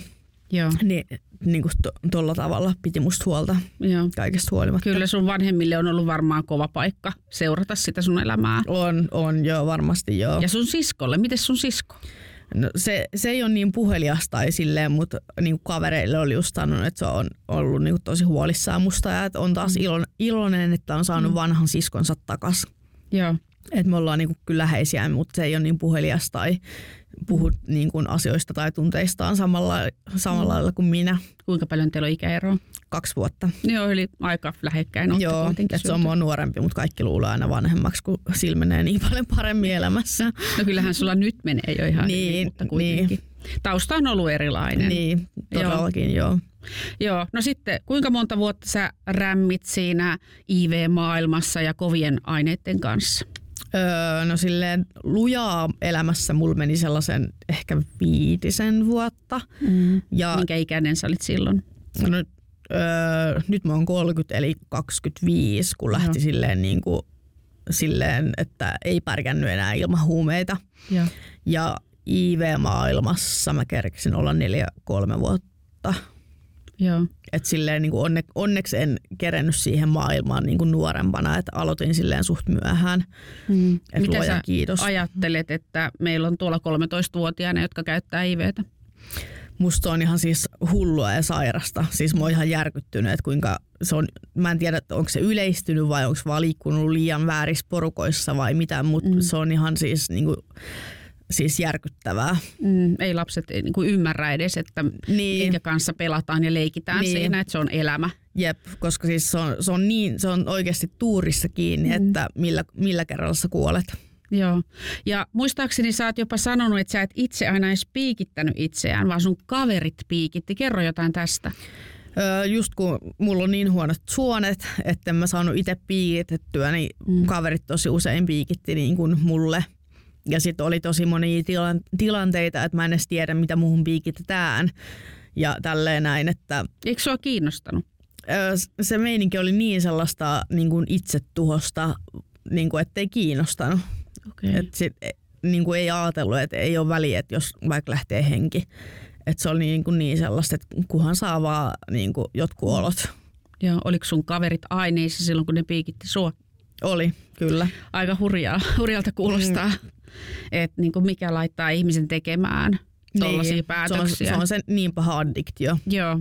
Joo, Niin, niin kuin tuolla tavalla piti musta huolta joo. kaikesta huolimatta. Kyllä sun vanhemmille on ollut varmaan kova paikka seurata sitä sun elämää. On, on joo, varmasti joo. Ja sun siskolle, miten sun sisko? No, se, se ei ole niin puhelias tai silleen, mutta niin kavereille oli just sanonut, että se on ollut niin tosi huolissaan musta ja että on taas ilo, iloinen, että on saanut Mm. vanhan siskonsa takas. Joo, Että me ollaan niin kuin kyllä läheisiä, mutta se ei ole niin puhelias tai puhu niin kuin asioista tai tunteistaan samalla, samalla Mm. lailla kuin minä. kuinka paljon teillä on ikäeroa? Kaksi vuotta. Joo, eli aika lähekkäin Joo, että se on mua nuorempi, mutta kaikki luulee aina vanhemmaksi, kun sillä menee niin paljon paremmin elämässä. No kyllähän sulla nyt menee jo ihan Niin, hyvin, mutta kuitenkin. Tausta on ollut erilainen. Niin, todellakin joo. Joo, no sitten kuinka monta vuotta sä rämmit siinä IV-maailmassa ja kovien aineiden kanssa? Öö, no silleen lujaa elämässä mulla meni sellaisen ehkä viitisen vuotta. Mm. Ja Minkä ikäinen sä olit silloin? no, öö, nyt mä oon 30 eli 25, kun lähti Joo. silleen, niin kuin, silleen, että ei pärjännyt enää ilman huumeita. Joo. Ja IV-maailmassa mä kerkesin olla neljä kolme vuotta. Joo. Et silleen niin kuin onne, onneksi en kerennyt siihen maailmaan niin kuin nuorempana, että aloitin silleen suht myöhään. Mm. Et Mitä luojan sä kiitos. ajattelet, että meillä on tuolla 13-vuotiaana, jotka käyttää IVtä? Musta on ihan siis hullua ja sairasta. Siis mä oon ihan järkyttynyt, että kuinka se on, mä en tiedä, onko se yleistynyt vai onko vaan liikkunut liian väärissä porukoissa vai mitä, mutta Mm. se on ihan siis niinku siis järkyttävää. Mm, ei lapset niin kuin ymmärrä edes, että Niin. minkä kanssa pelataan ja leikitään Niin. siinä, että se on elämä. Jep, koska siis se on, se on, niin, se on oikeasti tuurissa kiinni, mm. että millä, millä kerralla sä kuolet. Joo. Ja muistaakseni sä oot jopa sanonut, että sä et itse aina edes piikittänyt itseään, vaan sun kaverit piikitti. Kerro jotain tästä. Öö, just kun mulla on niin huonot suonet, että en mä saanut itse piikitettyä, niin mm. kaverit tosi usein piikitti niin kuin mulle. Ja sitten oli tosi monia tilan, tilanteita, että mä en edes tiedä, mitä muuhun piikitetään. Ja tälleen näin, että Eikö sua kiinnostanut? se meininki oli niin sellaista niin kuin itsetuhosta, niin kuin, ettei kiinnostanut. Okay. Et sit, e- niin kuin ei ajatellut, että ei ole väliä, että jos vaikka lähtee henki. Et se oli niin, kuin niin sellaista, että kunhan saa vaan niin kuin jotkut olot. Joo. Oliko sun kaverit aineissa silloin, kun ne piikitti sua? Oli, kyllä. Aika hurjaa, hurjalta kuulostaa, mm. että niin kuin mikä laittaa ihmisen tekemään tuollaisia Niin, päätöksiä. Se on, se on se niin paha addiktio. Joo,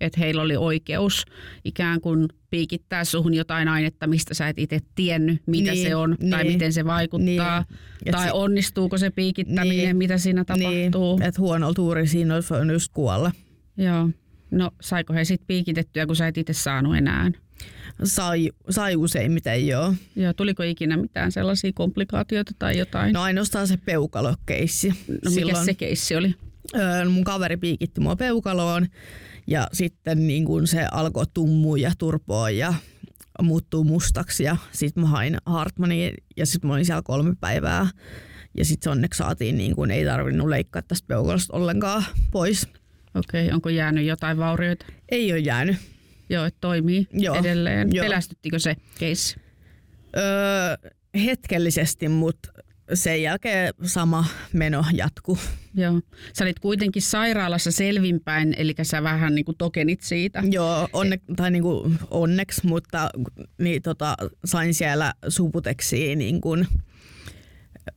että heillä oli oikeus ikään kuin piikittää suhun jotain ainetta, mistä sä et itse tiennyt, mitä Niin, se on tai niin, miten se vaikuttaa. niin. Tai si- onnistuuko se piikittäminen, Niin, mitä siinä tapahtuu. Niin, että huonolla tuuri siinä olisi voinut just kuolla. Joo. No saiko he sitten piikitettyä, kun sä et itse saanut enää? Sai, sai useimmiten joo. Joo, tuliko ikinä mitään sellaisia komplikaatioita tai jotain? No ainoastaan se peukalokeissi. no mikä se keissi oli? Öö, mun kaveri piikitti mua peukaloon ja sitten niin kun se alkoi tummua ja turpoa ja muuttuu mustaksi ja sitten mä hain Hartmaniin ja sitten mä olin siellä kolme päivää ja sitten onneksi saatiin niin kun ei tarvinnut leikkaa tästä peukalosta ollenkaan pois. Okei, onko jäänyt jotain vaurioita? Ei ole jäänyt. Joo, että toimii Joo, edelleen. joo. Pelästyttikö se keissi? Öö, hetkellisesti, mutta sen jälkeen sama meno jatkuu. Joo. Sä olit kuitenkin sairaalassa selvinpäin, eli sä vähän niin kuin tokenit siitä. Joo, onne, tai niinku onneksi, mutta niin, tota, sain siellä subuteksia niin kuin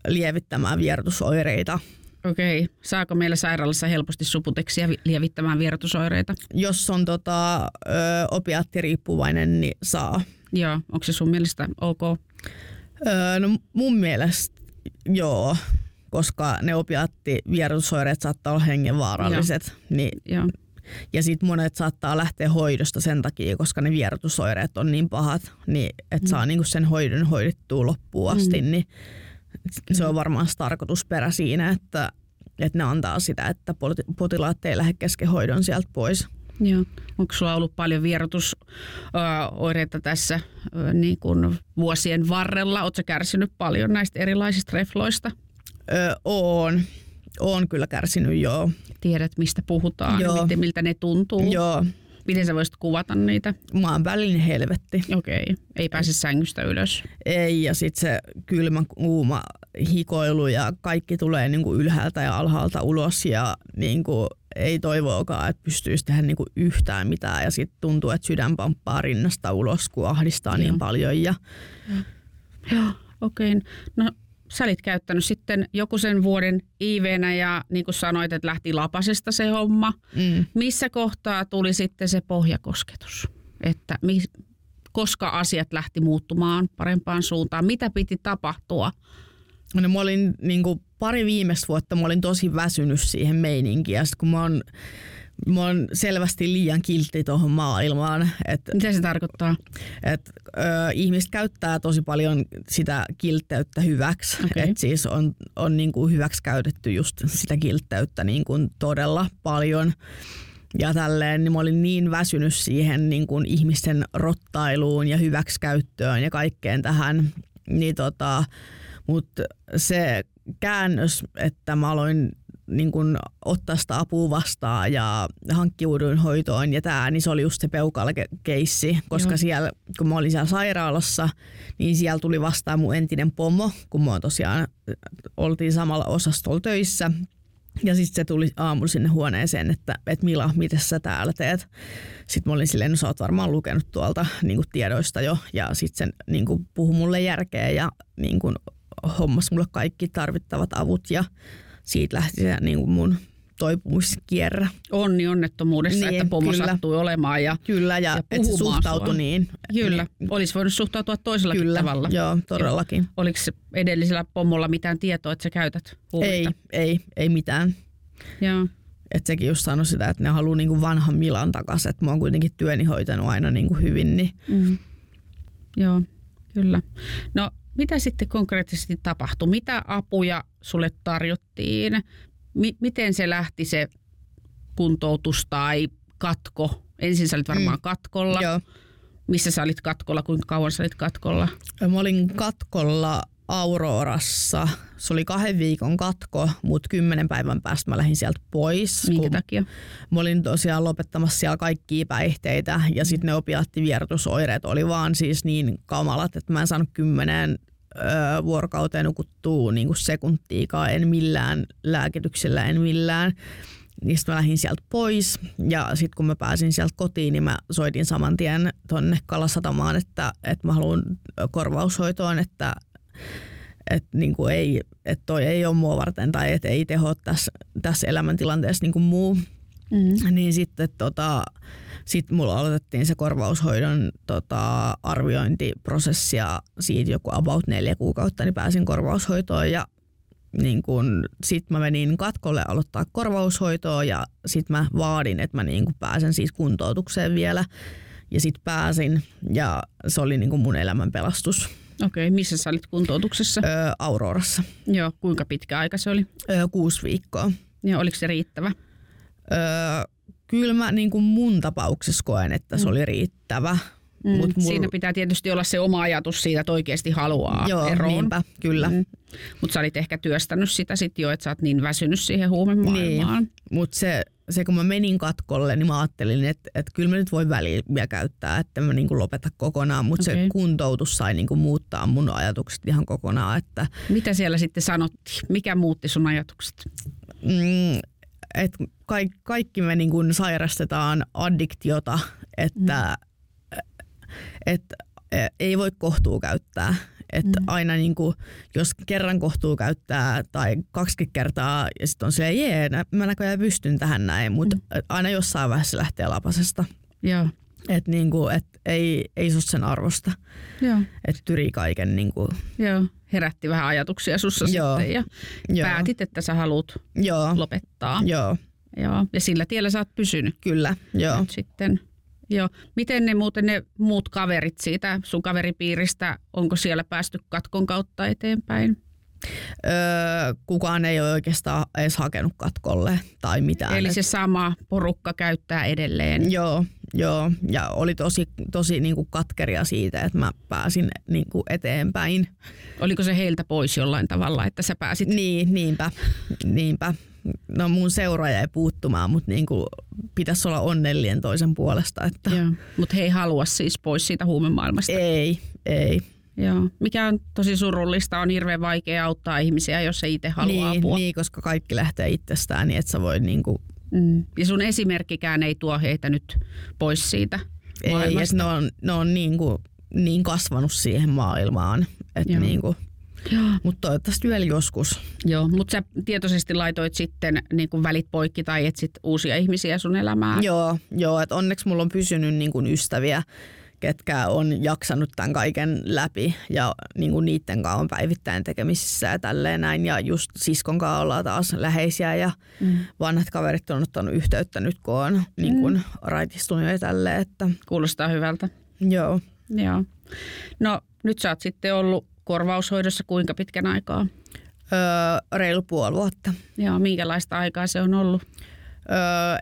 lievittämään vierotusoireita. Okei. Saako meillä sairaalassa helposti suputeksia vi- lievittämään vierotusoireita? Jos on tota, ö, opiaattiriippuvainen, niin saa. Joo. Onko se sun mielestä ok? Öö, no mun mielestä joo, koska ne opiaattivierotusoireet saattaa olla hengenvaaralliset. Niin, Joo. ja sitten monet saattaa lähteä hoidosta sen takia, koska ne vierotusoireet on niin pahat, niin että saa niinku sen hoidon hoidettua loppuun asti. Niin se on varmaan tarkoitusperä siinä, että, että ne antaa sitä, että poti- potilaat ei lähde kesken hoidon sieltä pois. Joo. Onko sulla ollut paljon vierotusoireita tässä ö, niin kuin vuosien varrella? Oletko kärsinyt paljon näistä erilaisista refloista? Öö, oon, oon kyllä kärsinyt joo. Tiedät, mistä puhutaan, Joo. miten, miltä ne tuntuu? Joo, Miten sä voisit kuvata niitä? maan välinen helvetti. Okei, ei pääse sängystä ylös. Ei, ja sitten se kylmä, kuuma hikoilu ja kaikki tulee niinku ylhäältä ja alhaalta ulos ja niinku ei toivoakaan, että pystyisi tehdä niinku yhtään mitään. Ja sitten tuntuu, että sydän pamppaa rinnasta ulos, kun ahdistaa Joo. niin paljon. Ja Joo, okei. No sä olit käyttänyt sitten joku sen vuoden IVnä ja niin kuin sanoit, että lähti lapasesta se homma. mm, Missä kohtaa tuli sitten se pohjakosketus? Että mi, koska asiat lähti muuttumaan parempaan suuntaan? Mitä piti tapahtua? no, mä olin niinku pari viimeistä vuotta, mä olin tosi väsynyt siihen meininkiin. Ja sit kun mä oon, mä oon selvästi liian kiltti tuohon maailmaan, että Mitä se tarkoittaa? Et, ö, ihmiset käyttää tosi paljon sitä kiltteyttä hyväksi. Okei. Et siis on, on niinku hyväksi käytetty just sitä kiltteyttä niinku todella paljon. Ja tälleen, niin mä olin niin väsynyt siihen niin kuin ihmisten rottailuun ja hyväksikäyttöön ja kaikkeen tähän. Niin tota, mutta se käännös, että mä aloin niin kun ottaa sitä apua vastaan ja hankkiuduin hoitoon ja tää, niin se oli just se peukalokeissi, koska Joo. siellä, kun mä olin siellä sairaalassa, niin siellä tuli vastaan mun entinen pomo, kun mä tosiaan oltiin samalla osastolla töissä. Ja sitten se tuli aamulla sinne huoneeseen, että, että Mila, mitä sä täällä teet? Sitten mä olin silleen, no sä oot varmaan lukenut tuolta niin tiedoista jo. Ja sitten se niin puhui mulle järkeä ja niin hommas mulle kaikki tarvittavat avut. Ja siitä lähti se niin mun toipumiskierre. Onni onnettomuudessa, Niin, että pomo kyllä. sattui olemaan. Ja, Kyllä, ja, Ja että se suhtautui sua. niin. kyllä, Niin, olisi voinut suhtautua toisellakin kyllä, tavalla. joo, todellakin. Oliko edellisellä pomolla mitään tietoa, että sä käytät huumeita? Ei, ei, ei mitään. Joo. Et sekin just sanoi sitä, että ne haluaa niinku vanhan Milan takaisin, että mä oon kuitenkin työni hoitanut aina niinku hyvin. Niin. Mm. Joo, kyllä. No, mitä sitten konkreettisesti tapahtui? Mitä apuja sulle tarjottiin? Mi- miten se lähti se kuntoutus tai katko? Ensin sä olit varmaan Mm. katkolla. Joo. Missä sä olit katkolla? Kuinka kauan sä olit katkolla? Mä olin katkolla Aurorassa. Se oli kahden viikon katko, mutta kymmenen päivän päästä mä lähdin sieltä pois. Minkä takia? Mä olin tosiaan lopettamassa siellä kaikkia päihteitä ja sitten ne opiaattivierotusoireet oli vaan siis niin kamalat, että mä en saanut kymmeneen ö, vuorokauteen nukuttua niin kuin sekuntiikaan, en millään lääkityksellä, en millään. Niistä mä lähdin sieltä pois ja sitten kun mä pääsin sieltä kotiin, niin mä soitin saman tien tonne Kalasatamaan, että, että mä haluan korvaushoitoon, että että niinku ei, et toi ei ole mua varten tai että ei teho tässä, tässä elämäntilanteessa niinku muu. Mm. Niin sitten tota, sit mulla aloitettiin se korvaushoidon tota, arviointiprosessi ja siitä joku about neljä kuukautta niin pääsin korvaushoitoon ja niin kun, sit mä menin katkolle aloittaa korvaushoitoa ja sit mä vaadin, että mä niin kun pääsen siis kuntoutukseen vielä ja sit pääsin ja se oli niin kun mun elämän pelastus Okei, missä sä olit kuntoutuksessa? öö, Aurorassa. Joo, kuinka pitkä aika se oli? Öö, kuusi viikkoa. Ja oliko se riittävä? Öö, kyllä mä niin kuin mun tapauksessa koen, että se oli riittävä. Mm. Mut mul- Siinä pitää tietysti olla se oma ajatus siitä, että oikeasti haluaa Joo, eroon. niinpä, kyllä. Mm. Mutta sä olit ehkä työstänyt sitä sitten jo, että sä oot niin väsynyt siihen huumemaailmaan. Niin. Mutta se, se, kun mä menin katkolle, niin mä ajattelin, että, että kyllä mä nyt voi väliä käyttää, että mä niin kuin lopeta kokonaan. Mutta Okei. se kuntoutus sai niin kuin muuttaa mun ajatukset ihan kokonaan. Että, Mitä siellä sitten sanottiin? Mikä muutti sun ajatukset? mm, et kaikki, kaikki me niin kuin sairastetaan addiktiota, että Mm. Et, e, ei voi kohtuu käyttää. Että Mm. aina niin kuin, jos kerran kohtuu käyttää tai kaksi kertaa ja sitten on se, jee, mä näköjään pystyn tähän näin, mutta Mm. aina jossain vaiheessa se lähtee lapasesta. Joo. Että niin kuin, et ei, ei ole sen arvosta, Joo. että tyrii kaiken. Niin kuin, Joo. Herätti vähän ajatuksia sussa Joo. sitten ja joo, päätit, että sä haluat joo, lopettaa. joo, Joo. Ja sillä tiellä sä oot pysynyt kyllä, joo. nyt sitten. Joo. Miten ne muuten ne muut kaverit siitä sun kaveripiiristä, onko siellä päästy katkon kautta eteenpäin? Öö, kukaan ei ole oikeastaan edes hakenut katkolle tai mitään. Eli se sama porukka käyttää edelleen. Joo, joo, ja oli tosi, tosi niin kuin katkeria siitä, että mä pääsin niin kuin eteenpäin. Oliko se heiltä pois jollain tavalla, että sä pääsit? Niin, niinpä, niinpä. No mun seura jäi puuttumaan, mutta niin kuin pitäisi olla onnellinen toisen puolesta, että. Mutta he ei halua siis pois siitä huumemaailmasta. ei, ei. Joo. Mikä on tosi surullista, on hirveän vaikea auttaa ihmisiä, jos ei itse halua Niin, apua. niin, koska kaikki lähtee itsestään, niin että sä voi niin kuin, Mm. Ja sun esimerkkikään ei tuo heitä nyt pois siitä ei, maailmasta. ne on, ne on niin, kuin, niin kasvanut siihen maailmaan, että Joo. niin kuin, mutta toivottavasti vielä joskus. Joo, mutta sä tietoisesti laitoit sitten niin kuin välit poikki tai etsit uusia ihmisiä sun elämään. Joo, joo että onneksi mulla on pysynyt niin kuin ystäviä, ketkä on jaksanut tämän kaiken läpi ja niin kuin niiden kanssa on päivittäin tekemisissä ja tälleen näin. Ja just siskon kanssa ollaan taas läheisiä ja Mm. vanhat kaverit on ottanut yhteyttä nyt, kun on niin kuin raitistunut ja tälleen, että Kuulostaa hyvältä. joo. Joo. No nyt sä oot sitten ollut korvaushoidossa kuinka pitkän aikaa? Öö, reilu puoli vuotta. Joo, minkälaista aikaa se on ollut? Öö,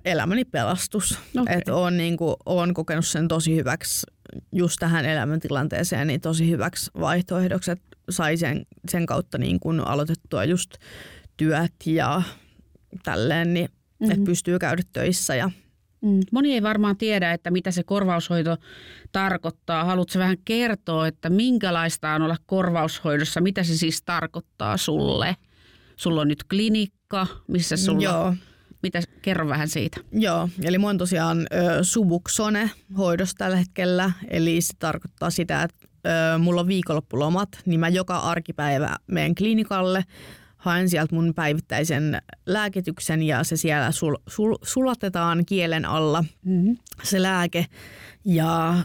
elämäni pelastus. Okei. Että oon, niin kuin, oon kokenut sen tosi hyväksi just tähän elämäntilanteeseen, niin tosi hyväksi vaihtoehdoksi, että sai sen, sen kautta niin kuin aloitettua just työt ja tälleen, niin mm-hmm. että pystyy käydä töissä ja Mm. Moni ei varmaan tiedä, että mitä se korvaushoito tarkoittaa. Haluatko vähän kertoa, että minkälaista on olla korvaushoidossa? Mitä se siis tarkoittaa sulle? Sulla on nyt klinikka, missä sulla... Joo. Mitä, kerro vähän siitä. Joo, eli mä oon tosiaan ö, Subuksone hoidossa tällä hetkellä, eli se tarkoittaa sitä, että ö, mulla on viikonloppulomat, niin mä joka arkipäivä menen klinikalle, haen sieltä mun päivittäisen lääkityksen ja se siellä sul, sul, sulatetaan kielen alla Mm-hmm. se lääke. Ja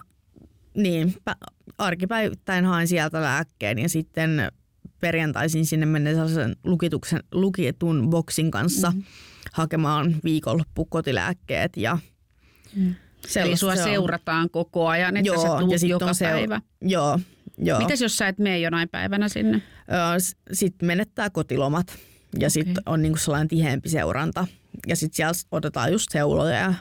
niin, pä- arkipäivittäin haen sieltä lääkkeen ja sitten perjantaisin sinne menen sellaisen lukituksen, lukitun boksin kanssa mm-hmm. hakemaan viikonloppu kotilääkkeet ja Mm. Eli sua se on. seurataan koko ajan, että Joo, sä tuut ja sit joka on se- päivä. Joo, joo. Mitäs jos sä et mene jonain päivänä sinne? Sitten menettää kotilomat ja okay. sitten on niinku sellainen tiheämpi seuranta. Ja sitten siellä otetaan just seuloja ja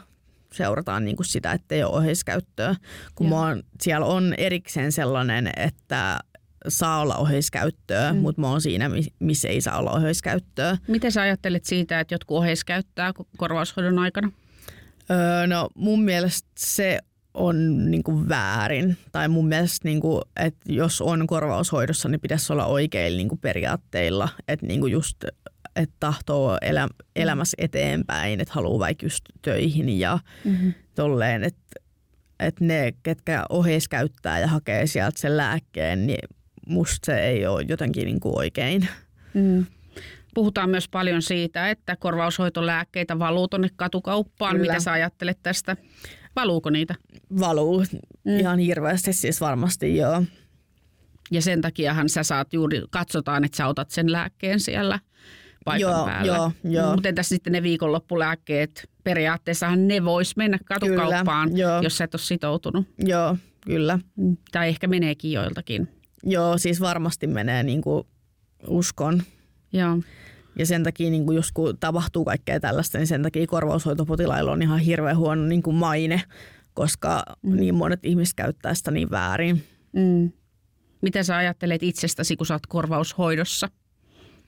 seurataan niinku sitä, ettei ole oheiskäyttöä. Kun Joo. mä oon, siellä on erikseen sellainen, että saa olla oheiskäyttöä, mm. mutta mä oon siinä, mi- missä ei saa olla oheiskäyttöä. Miten sä ajattelet siitä, että jotkut oheis käyttää ko- korvaushoidon aikana? Öö, no mun mielestä se on niinku väärin. Tai mun mielestä, niinku, että jos on korvaushoidossa, niin pitäisi olla oikeilla niinku periaatteilla. Että niinku just että tahtoo elä, elämässä eteenpäin, että haluaa vaikka just töihin ja Mm-hmm. tolleen, että että ne, ketkä oheis käyttää ja hakee sieltä sen lääkkeen, niin musta se ei ole jotenkin niinku oikein. Mm. Puhutaan myös paljon siitä, että korvaushoitolääkkeitä valuu tuonne katukauppaan. Kyllä. Mitä sä ajattelet tästä? Valuuko niitä? Valuu Mm. ihan hirveästi siis varmasti joo. Ja sen takiahan sä saat juuri, katsotaan, että sä otat sen lääkkeen siellä paikan Joo, päällä. joo, joo. Mutta entäs sitten ne viikonloppulääkkeet? Periaatteessahan ne vois mennä katukauppaan, Kyllä, joo. jos sä et ole sitoutunut. Joo, kyllä. Mm. Tai ehkä meneekin joiltakin. Joo, siis varmasti menee niin kuin uskon. Joo. Ja sen takia, niin kuin jos kun tapahtuu kaikkea tällaista, niin sen takia korvaushoitopotilailla on ihan hirveän huono niin kuin maine, koska mm. niin monet ihmiset käyttää sitä niin väärin. Mm. Mitä sä ajattelet itsestäsi, kun sä oot korvaushoidossa?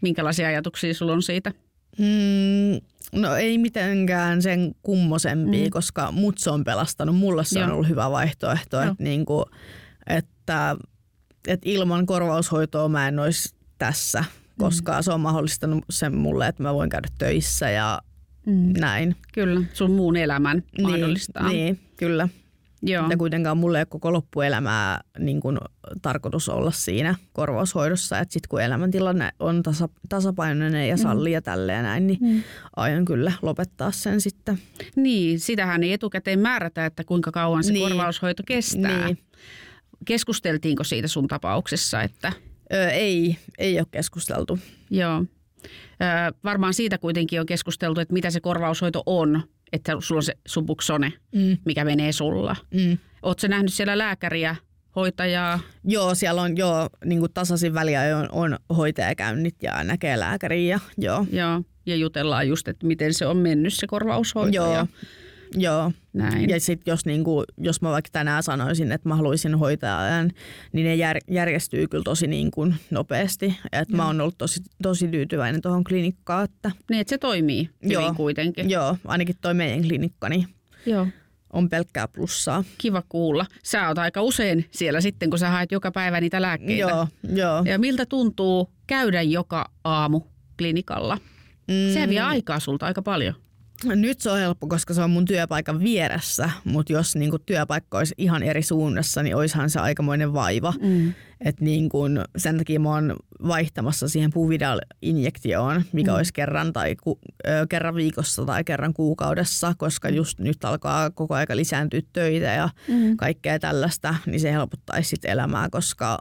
Minkälaisia ajatuksia sulla on siitä? Mm, no ei mitenkään sen kummosempia, Mm. koska mut se on pelastanut. Mulle se on Joo. ollut hyvä vaihtoehto, Joo. että, niin kuin, että, että ilman korvaushoitoa mä en olisi tässä, koska mm. se on mahdollistanut sen mulle, että mä voin käydä töissä ja Mm. näin. Kyllä, sun muun elämän mahdollistaa. Niin, niin kyllä. Joo. Ja kuitenkaan mulle ei ole koko loppuelämää niin kuin, tarkoitus olla siinä korvaushoidossa. Että sitten kun elämäntilanne on tasa, tasapainoinen ja sallii ja tälleen näin, niin Mm. aion kyllä lopettaa sen sitten. Niin, sitähän ei etukäteen määrätä, että kuinka kauan se Niin. korvaushoito kestää. Niin. Keskusteltiinko siitä sun tapauksessa, että Ö, ei, ei ole keskusteltu. joo. Ö, varmaan siitä kuitenkin on keskusteltu, että mitä se korvaushoito on, että sulla on se subuksone, Mm. mikä menee sulla. Mm. Oletko nähnyt siellä lääkäriä, hoitajaa? Joo, siellä on joo, niin kuin tasaisin väliä on, on hoitajakäynnit ja näkee lääkäriä. Joo, Joo. Ja jutellaan just, että miten se on mennyt se korvaushoito joo, ja joo. näin. Ja sitten jos, niinku, jos mä vaikka tänään sanoisin, että mä haluaisin hoitajan, niin ne jär, järjestyy kyllä tosi niinku nopeasti. Et mä oon ollut tosi, tosi tyytyväinen tuohon klinikkaan. Että, Niin, että se toimii hyvin Joo. kuitenkin. joo, ainakin toi meidän klinikkani Joo. on pelkkää plussaa. Kiva kuulla. Sä oot aika usein siellä sitten, kun sä haet joka päivä niitä lääkkeitä. Joo, joo. Ja miltä tuntuu käydä joka aamu klinikalla? Mm, Se vie aikaa sulta aika paljon. Nyt se on helppo, koska se on mun työpaikan vieressä, mutta jos niinku työpaikka olisi ihan eri suunnassa, niin oishan se aikamoinen vaiva. Mm. Et niin kun, sen takia mä oon vaihtamassa siihen Puvidal-injektioon, mikä mm. olisi kerran, tai ku, ö, kerran viikossa tai kerran kuukaudessa, koska just nyt alkaa koko aika lisääntyä töitä ja Mm. kaikkea tällaista, niin se helpottaisi sit elämää, koska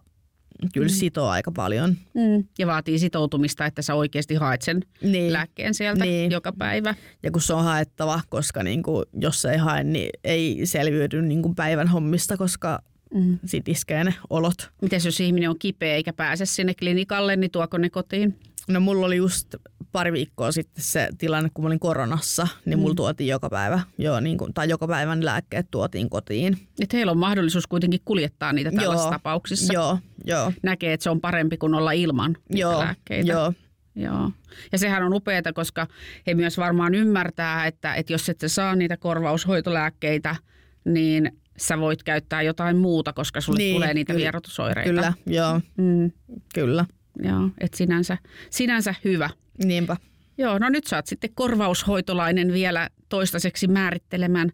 kyllä Mm. sitoo aika paljon. Mm. Ja vaatii sitoutumista, että sä oikeasti haet sen Niin. lääkkeen sieltä Niin. joka päivä. Ja kun se on haettava, koska niinku, jos ei hae, niin ei selviydy niinku päivän hommista, koska Mm. sit iskee ne olot. Miten jos ihminen on kipeä eikä pääse sinne klinikalle, niin tuoko ne kotiin? No mulla oli just pari viikkoa sitten se tilanne, kun mä olin koronassa, niin Mm. mulla tuotiin joka päivä, joo, niin kuin, tai joka päivän lääkkeet tuotiin kotiin. Että heillä on mahdollisuus kuitenkin kuljettaa niitä tällaisissa Joo. tapauksissa. Joo, joo, Näkee, että se on parempi kuin olla ilman niitä joo, lääkkeitä. joo, Joo. Ja sehän on upeaa, koska he myös varmaan ymmärtää, että, että jos et saa niitä korvaushoitolääkkeitä, niin sä voit käyttää jotain muuta, koska sulle Niin, tulee niitä kyllä, vierotusoireita. kyllä, joo, Mm, kyllä, joo, että sinänsä, sinänsä hyvä. Niinpä. Joo, no nyt oot sitten korvaushoitolainen vielä toistaiseksi määrittelemän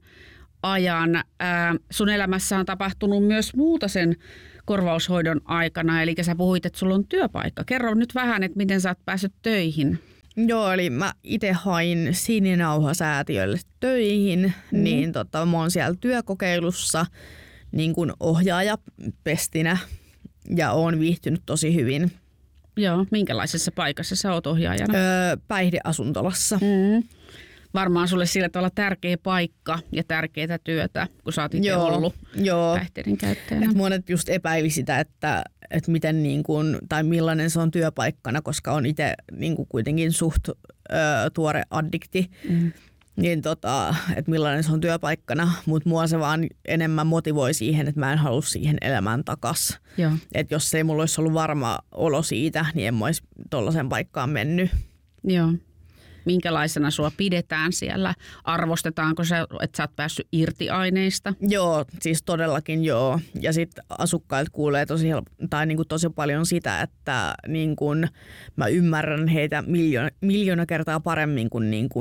ajan. Ää, sun elämässä on tapahtunut myös muuta sen korvaushoidon aikana. Eli sä puhuit, että sulla on työpaikka. Kerro nyt vähän, että miten sä oot päässyt töihin. Joo, eli mä itse hain Sininauha-säätiölle töihin, mm. niin tota, mä oon siellä työkokeilussa niin kuin ohjaajapestinä ja oon viihtynyt tosi hyvin. Joo, minkälaisessa paikassa sä oot ohjaajana? Öö, päihdeasuntolassa. Mm. Varmaan sulle sillä tavalla tärkeä paikka ja tärkeää työtä, kun sä oot itse Joo, ollut joo. päihteiden käyttäjänä. Et monet just epäili sitä, että, että miten niin kuin, tai millainen se on työpaikkana, koska on itse niin kuitenkin suht ö, tuore addikti. Mm. Niin tota, että millainen se on työpaikkana, mutta mua se vaan enemmän motivoi siihen, että mä en halua siihen elämään takas. Että jos ei mulla olisi ollut varma olo siitä, niin en mä olisi tollaiseen paikkaan mennyt. Joo. Minkälaisena sua pidetään siellä? Arvostetaanko se, että sä oot päässyt irti aineista? Joo, siis todellakin joo. Ja sitten asukkailta kuulee tosi, help- tai niinku tosi paljon sitä, että niinku mä ymmärrän heitä miljoona, miljoona kertaa paremmin kuin niinku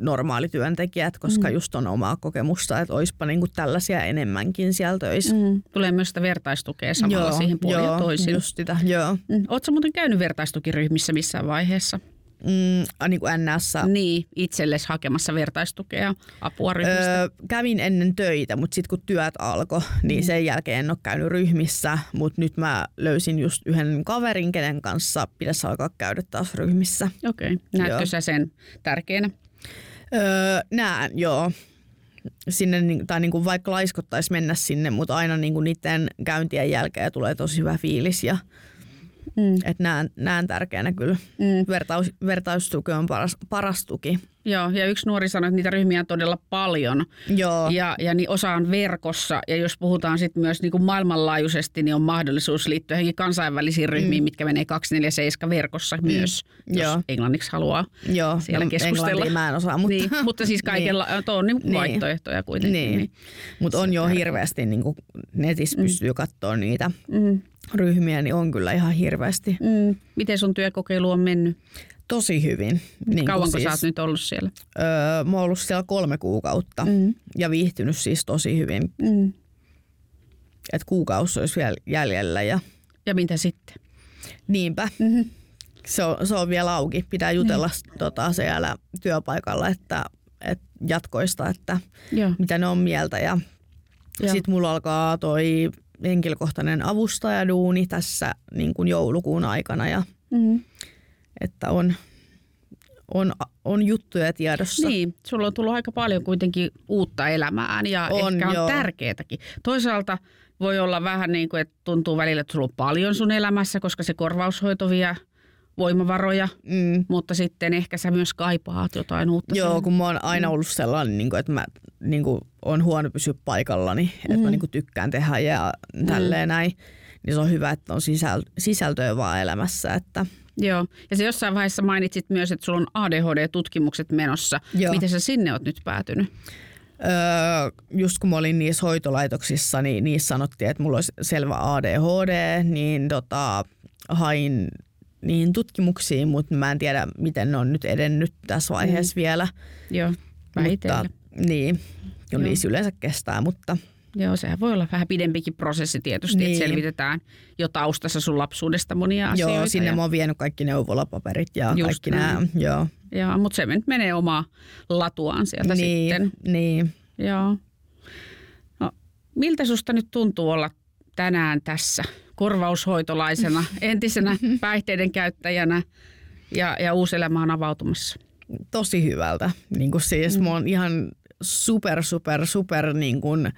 normaalityöntekijät, koska mm. just on omaa kokemusta, että olisipa niinku tällaisia enemmänkin siellä töissä. Mm. Tulee myös sitä vertaistukea samalla joo, siihen puolin joo, ja toisin. just sitä, joo. Mm. Oletko muuten käynyt vertaistukiryhmissä missään vaiheessa? Mm, niin kuin NS. Niin, itsellesi hakemassa vertaistukea, apua ryhmistä. Öö, kävin ennen töitä, mutta sitten kun työt alkoi, niin Mm. sen jälkeen en ole käynyt ryhmissä. Mutta nyt mä löysin just yhden kaverin, kenen kanssa pitäisi alkaa käydä taas ryhmissä. Okei. Okay. Näetkö Joo. sä sen tärkeänä? Öö, näen, joo. Sinne, tai niin kuin vaikka laiskottaisi mennä sinne, mutta aina niin kuin niiden käyntien jälkeen tulee tosi hyvä fiilis. Ja, Mm. et näen, näen tärkeänä kyllä. Mm. Vertaus, vertaustuki on paras, paras tuki. Joo, ja yksi nuori sanoi, että niitä ryhmiä on todella paljon. Joo, Ja, ja niin osa on verkossa. Ja jos puhutaan sitten myös niin kuin maailmanlaajuisesti, niin on mahdollisuus liittyä johonkin kansainvälisiin ryhmiin, mm. mitkä menee 247 verkossa mm. myös, jos Joo. englanniksi haluaa. joo. siellä no, keskustella. mä en osaa, mutta, Niin, mutta siis kaikilla niin. on niin Niin. vaihtoehtoja kuitenkin. Niin. Niin. Mutta on jo hirveästi, niin kuin netissä pystyy katsoa niitä Mm. Ryhmiä, niin on kyllä ihan hirveästi. Mm. Miten sun työkokeilu on mennyt? Tosi hyvin. Niin Kauanko kuin sä oot nyt ollut siellä? Öö, mä oon ollut siellä kolme kuukautta Mm. ja viihtynyt siis tosi hyvin. Mm. Että kuukausi olisi vielä jäljellä ja Ja mitä sitten? niinpä. Mm-hmm. Se on, se on vielä auki. Pitää jutella mm. tota, siellä työpaikalla, että, että jatkoista, että Joo. mitä ne on mieltä. Ja Joo. sitten mulla alkaa toi henkilökohtainen avustajaduuni tässä niin kuin joulukuun aikana ja Mm-hmm. että on, on, on juttuja tiedossa. Niin, sulla on tullut aika paljon kuitenkin uutta elämään ja On, ehkä on joo. tärkeätäkin. Toisaalta voi olla vähän niin kuin, että tuntuu välillä, että sulla on paljon sun elämässä, koska se korvaushoito vie voimavaroja, Mm. mutta sitten ehkä sä myös kaipaat jotain uutta. Joo, sinne. kun mä oon aina ollut sellainen, niin kuin, että mä niin kuin, on huono pysyä paikallani, että Mm. mä niin kuin, tykkään tehdä ja tälleen näin. Niin se on hyvä, että on sisäl- sisältöä vaan elämässä. Että, Joo, ja se jossain vaiheessa mainitsit myös, että sulla on ADHD-tutkimukset menossa. Joo. Miten sä sinne oot nyt päätynyt? öö, just kun mä olin niissä hoitolaitoksissa, niin niissä sanottiin, että mulla olisi selvä ADHD, niin tota, hain niihin tutkimuksiin, mutta mä en tiedä, miten ne on nyt edennyt tässä vaiheessa mm. vielä. Joo, vähitellen. Niin, kun Joo. niissä yleensä kestää, mutta Joo, sehän voi olla vähän pidempikin prosessi tietysti, niin. Niin. että selvitetään jo taustassa sun lapsuudesta monia asioita. joo, sinne ja, mä oon vienyt kaikki neuvolapaperit ja Just kaikki näin. nämä. Joo. ja, mutta se nyt menee omaa latuaan sieltä niin, sitten. niin. Joo. No, miltä susta nyt tuntuu olla tänään tässä korvaushoitolaisena, entisenä päihteiden käyttäjänä ja, ja uusi elämä on avautumassa? tosi hyvältä. Niin kuin siis mm. mä oon ihan super, super, super niin kuin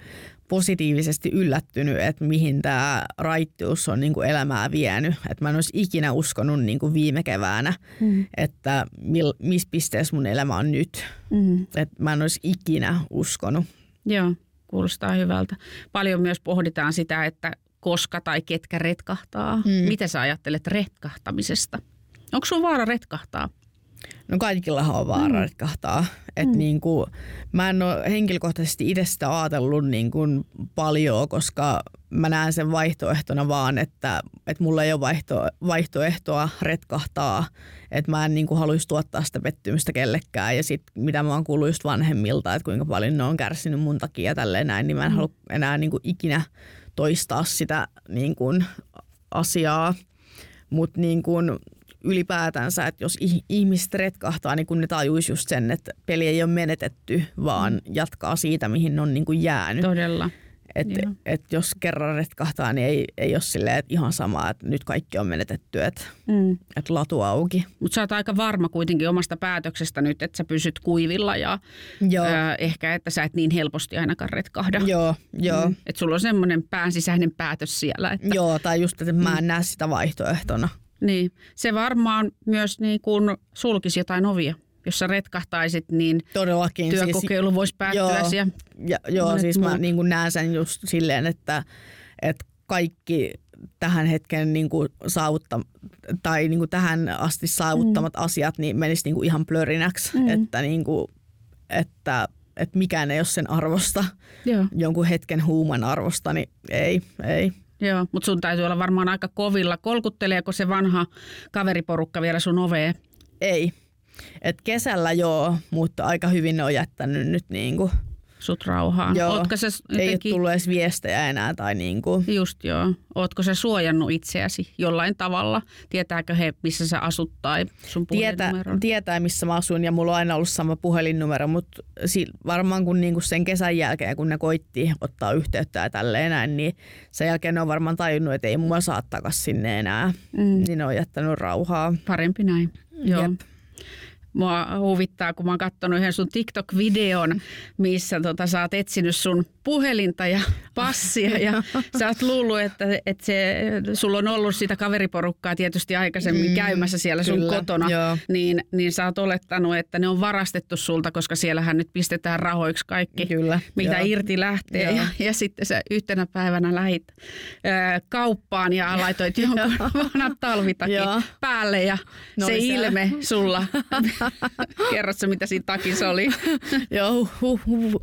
positiivisesti yllättynyt, että mihin tämä raittius on niin kuin elämää vienyt. Että mä en olisi ikinä uskonut niin kuin viime keväänä, Mm. että mil, missä pisteessä mun elämä on nyt. Mm. Että mä en olisi ikinä uskonut. Joo, kuulostaa hyvältä. Paljon myös pohditaan sitä, että koska tai ketkä retkahtaa. Mm. Mitä sä ajattelet retkahtamisesta? Onko sun vaara retkahtaa? No kaikillahan on vaara mm. retkahtaa. Et mm. niin kuin, mä en ole henkilökohtaisesti itse sitä ajatellut niin kuin paljon, koska mä näen sen vaihtoehtona vaan, että, että mulla ei ole vaihto, vaihtoehtoa retkahtaa. Että mä en niin kuin haluaisi tuottaa sitä pettymystä kellekään. Ja sitten mitä mä oon kuullut just vanhemmilta, että kuinka paljon ne on kärsinyt mun takia ja tälleen näin, niin mä en mm. halua enää niin kuin ikinä toistaa sitä niin kuin, asiaa. Mutta niin kuin, ylipäätänsä, että jos ihmiset retkahtaa, niin kun ne tajuisi just sen, että peli ei ole menetetty, vaan mm. jatkaa siitä, mihin ne on niin kuin jäänyt. Todella. Että et jos kerran retkahtaa, niin ei, ei ole silleen, että ihan sama, että nyt kaikki on menetetty, että mm. et latu auki. Mutta sä oot aika varma kuitenkin omasta päätöksestä nyt, että sä pysyt kuivilla ja joo. Ö, ehkä, että sä et niin helposti ainakaan retkahda. Joo, joo. Mm. Että sulla on semmoinen päänsisäinen päätös siellä. Että... Joo, tai just, että mä en mm. näe sitä vaihtoehtona. Niin, se varmaan myös niin kuin sulkisi jotain ovia jos sä retkahtaisit, niin Todellakin. Siis työkokeilu siis, voisi päättyä. Joo, ja, ja, joo siis muut. mä niin näen sen just silleen, että, että kaikki tähän hetken niin kuin saavutta, tai niin kuin tähän asti saavuttamat mm. asiat niin menisi niin kuin ihan plörinäksi, mm. että, niin kuin, että, että mikään ei ole sen arvosta, Joo. jonkun hetken huuman arvosta, niin ei, ei. Joo, mutta sun täytyy olla varmaan aika kovilla. Kolkutteleeko se vanha kaveriporukka vielä sun oveen? Ei, et kesällä joo, mutta aika hyvin ne on jättänyt nyt niinku sut rauhaa. Joo, Ootko sä jotenkin... ei ole tullut edes viestejä enää. Tai niinku. Just joo. Ootko sä suojannut itseäsi jollain tavalla? Tietääkö he, missä sä asut tai sun Tietää, tietää, missä mä asun ja mulla on aina ollut sama puhelinnumero, mutta varmaan kun niinku sen kesän jälkeen, kun ne koitti ottaa yhteyttä ja tälleen näin, niin sen jälkeen ne on varmaan tajunnut, että ei mua saa takas sinne enää. Mm. Niin ne on jättänyt rauhaa. Parempi näin. Joo. Jep mua huvittaa, kun mä oon katsonut yhden sun TikTok-videon, missä tota, sä oot etsinyt sun puhelinta ja passia ja sä oot luullut, että, että se, sulla on ollut sitä kaveriporukkaa tietysti aikaisemmin mm, käymässä siellä sun kyllä, kotona, niin, niin sä oot olettanut, että ne on varastettu sulta, koska siellähän nyt pistetään rahoiksi kaikki, kyllä, mitä joo. irti lähtee. Ja, ja sitten sä yhtenä päivänä lähit ää, kauppaan ja laitoit jonkun vanhat talvitakin päälle ja no se ilme sulla Kerrotko, mitä siinä takissa oli? Joo, hu, hu,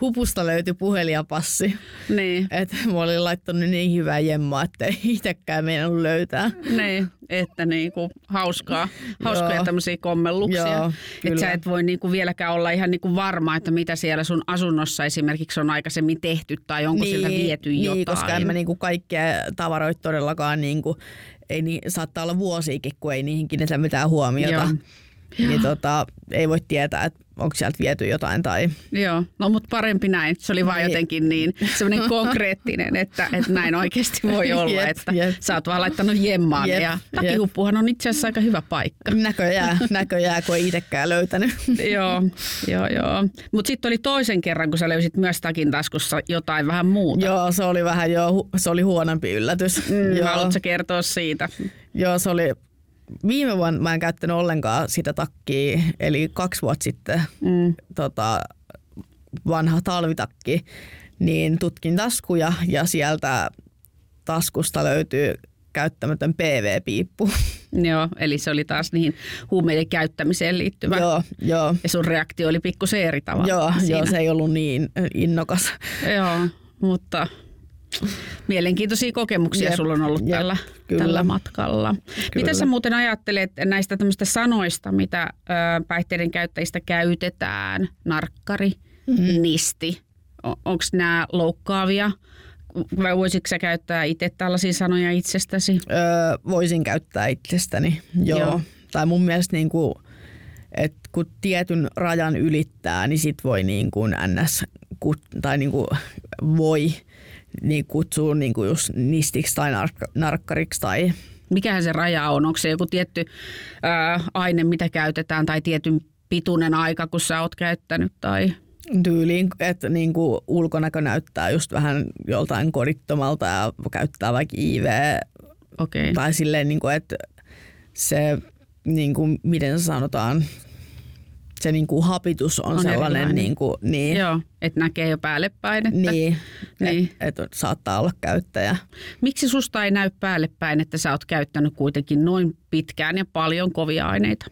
hupusta löytyi puhelin ja passi. Niin. Et mä olin laittanut niin hyvää jemmaa, että ei itsekään meidän löytää. Niin, että niinku hauskaa, hauskoja tämmöisiä kommelluksia. Joo, että sä et voi niinku vieläkään olla ihan niinku varma, että mitä siellä sun asunnossa esimerkiksi on aikaisemmin tehty tai onko niin, sieltä viety niin, jotain. koska en mä niinku kaikkea tavaroita todellakaan niinku, ei niin, saattaa olla vuosiikin, kun ei niihin kiinnitä mitään huomiota. Joo. Niin tota, ei voi tietää, että onko sieltä viety jotain tai... Joo, no mutta parempi näin. Se oli vaan niin. jotenkin niin semmoinen konkreettinen, että, että näin oikeasti voi olla, jep, että jep. sä oot vaan laittanut jemmaan jep, ja takihuppuhan on itse asiassa aika hyvä paikka. Näköjään, näköjään kun ei itsekään löytänyt. joo, joo, joo. Mutta sitten oli toisen kerran, kun sä löysit myös takin taskussa jotain vähän muuta. Joo, se oli vähän jo, se oli huonompi yllätys. Mm, joo. Haluatko kertoa siitä? Joo, se oli viime vuonna mä en käyttänyt ollenkaan sitä takkia, eli kaksi vuotta sitten mm. tota, vanha talvitakki, niin tutkin taskuja ja sieltä taskusta löytyy käyttämätön PV-piippu. Joo, eli se oli taas niihin huumeiden käyttämiseen liittyvä. Joo, joo. Ja sun reaktio oli pikkusen eri tavalla. Joo, joo, se ei ollut niin innokas. joo, mutta Mielenkiintoisia kokemuksia jep, sulla on ollut jep, tällä, tällä matkalla. Kyllä. Mitä sä muuten ajattelet näistä tämmöistä sanoista, mitä ö, päihteiden käyttäjistä käytetään? Narkkari, mm-hmm. nisti. Onko nämä loukkaavia? Vai voisitko sä käyttää itse tällaisia sanoja itsestäsi? Öö, voisin käyttää itsestäni, joo. joo. Tai mun mielestä niin kuin, että kun tietyn rajan ylittää, niin sit voi niin kuin ns. tai niin kuin voi niin kutsuu niin kuin just nistiksi tai nark- narkkariksi tai Mikähän se raja on? Onko se joku tietty ää, aine, mitä käytetään tai tietyn pituinen aika, kun sä oot käyttänyt? Tai? Tyyliin, että niin kuin ulkonäkö näyttää just vähän joltain kodittomalta ja käyttää vaikka IV. Okay. Tai silleen, niin kuin, että se, niin kuin, miten sanotaan, se niin kuin hapitus on, on sellainen, niin kuin, niin. Joo, että näkee jo päälle päin. Että, niin, niin. Että et saattaa olla käyttäjä. Miksi susta ei näy päälle päin, että sä oot käyttänyt kuitenkin noin pitkään ja paljon kovia aineita?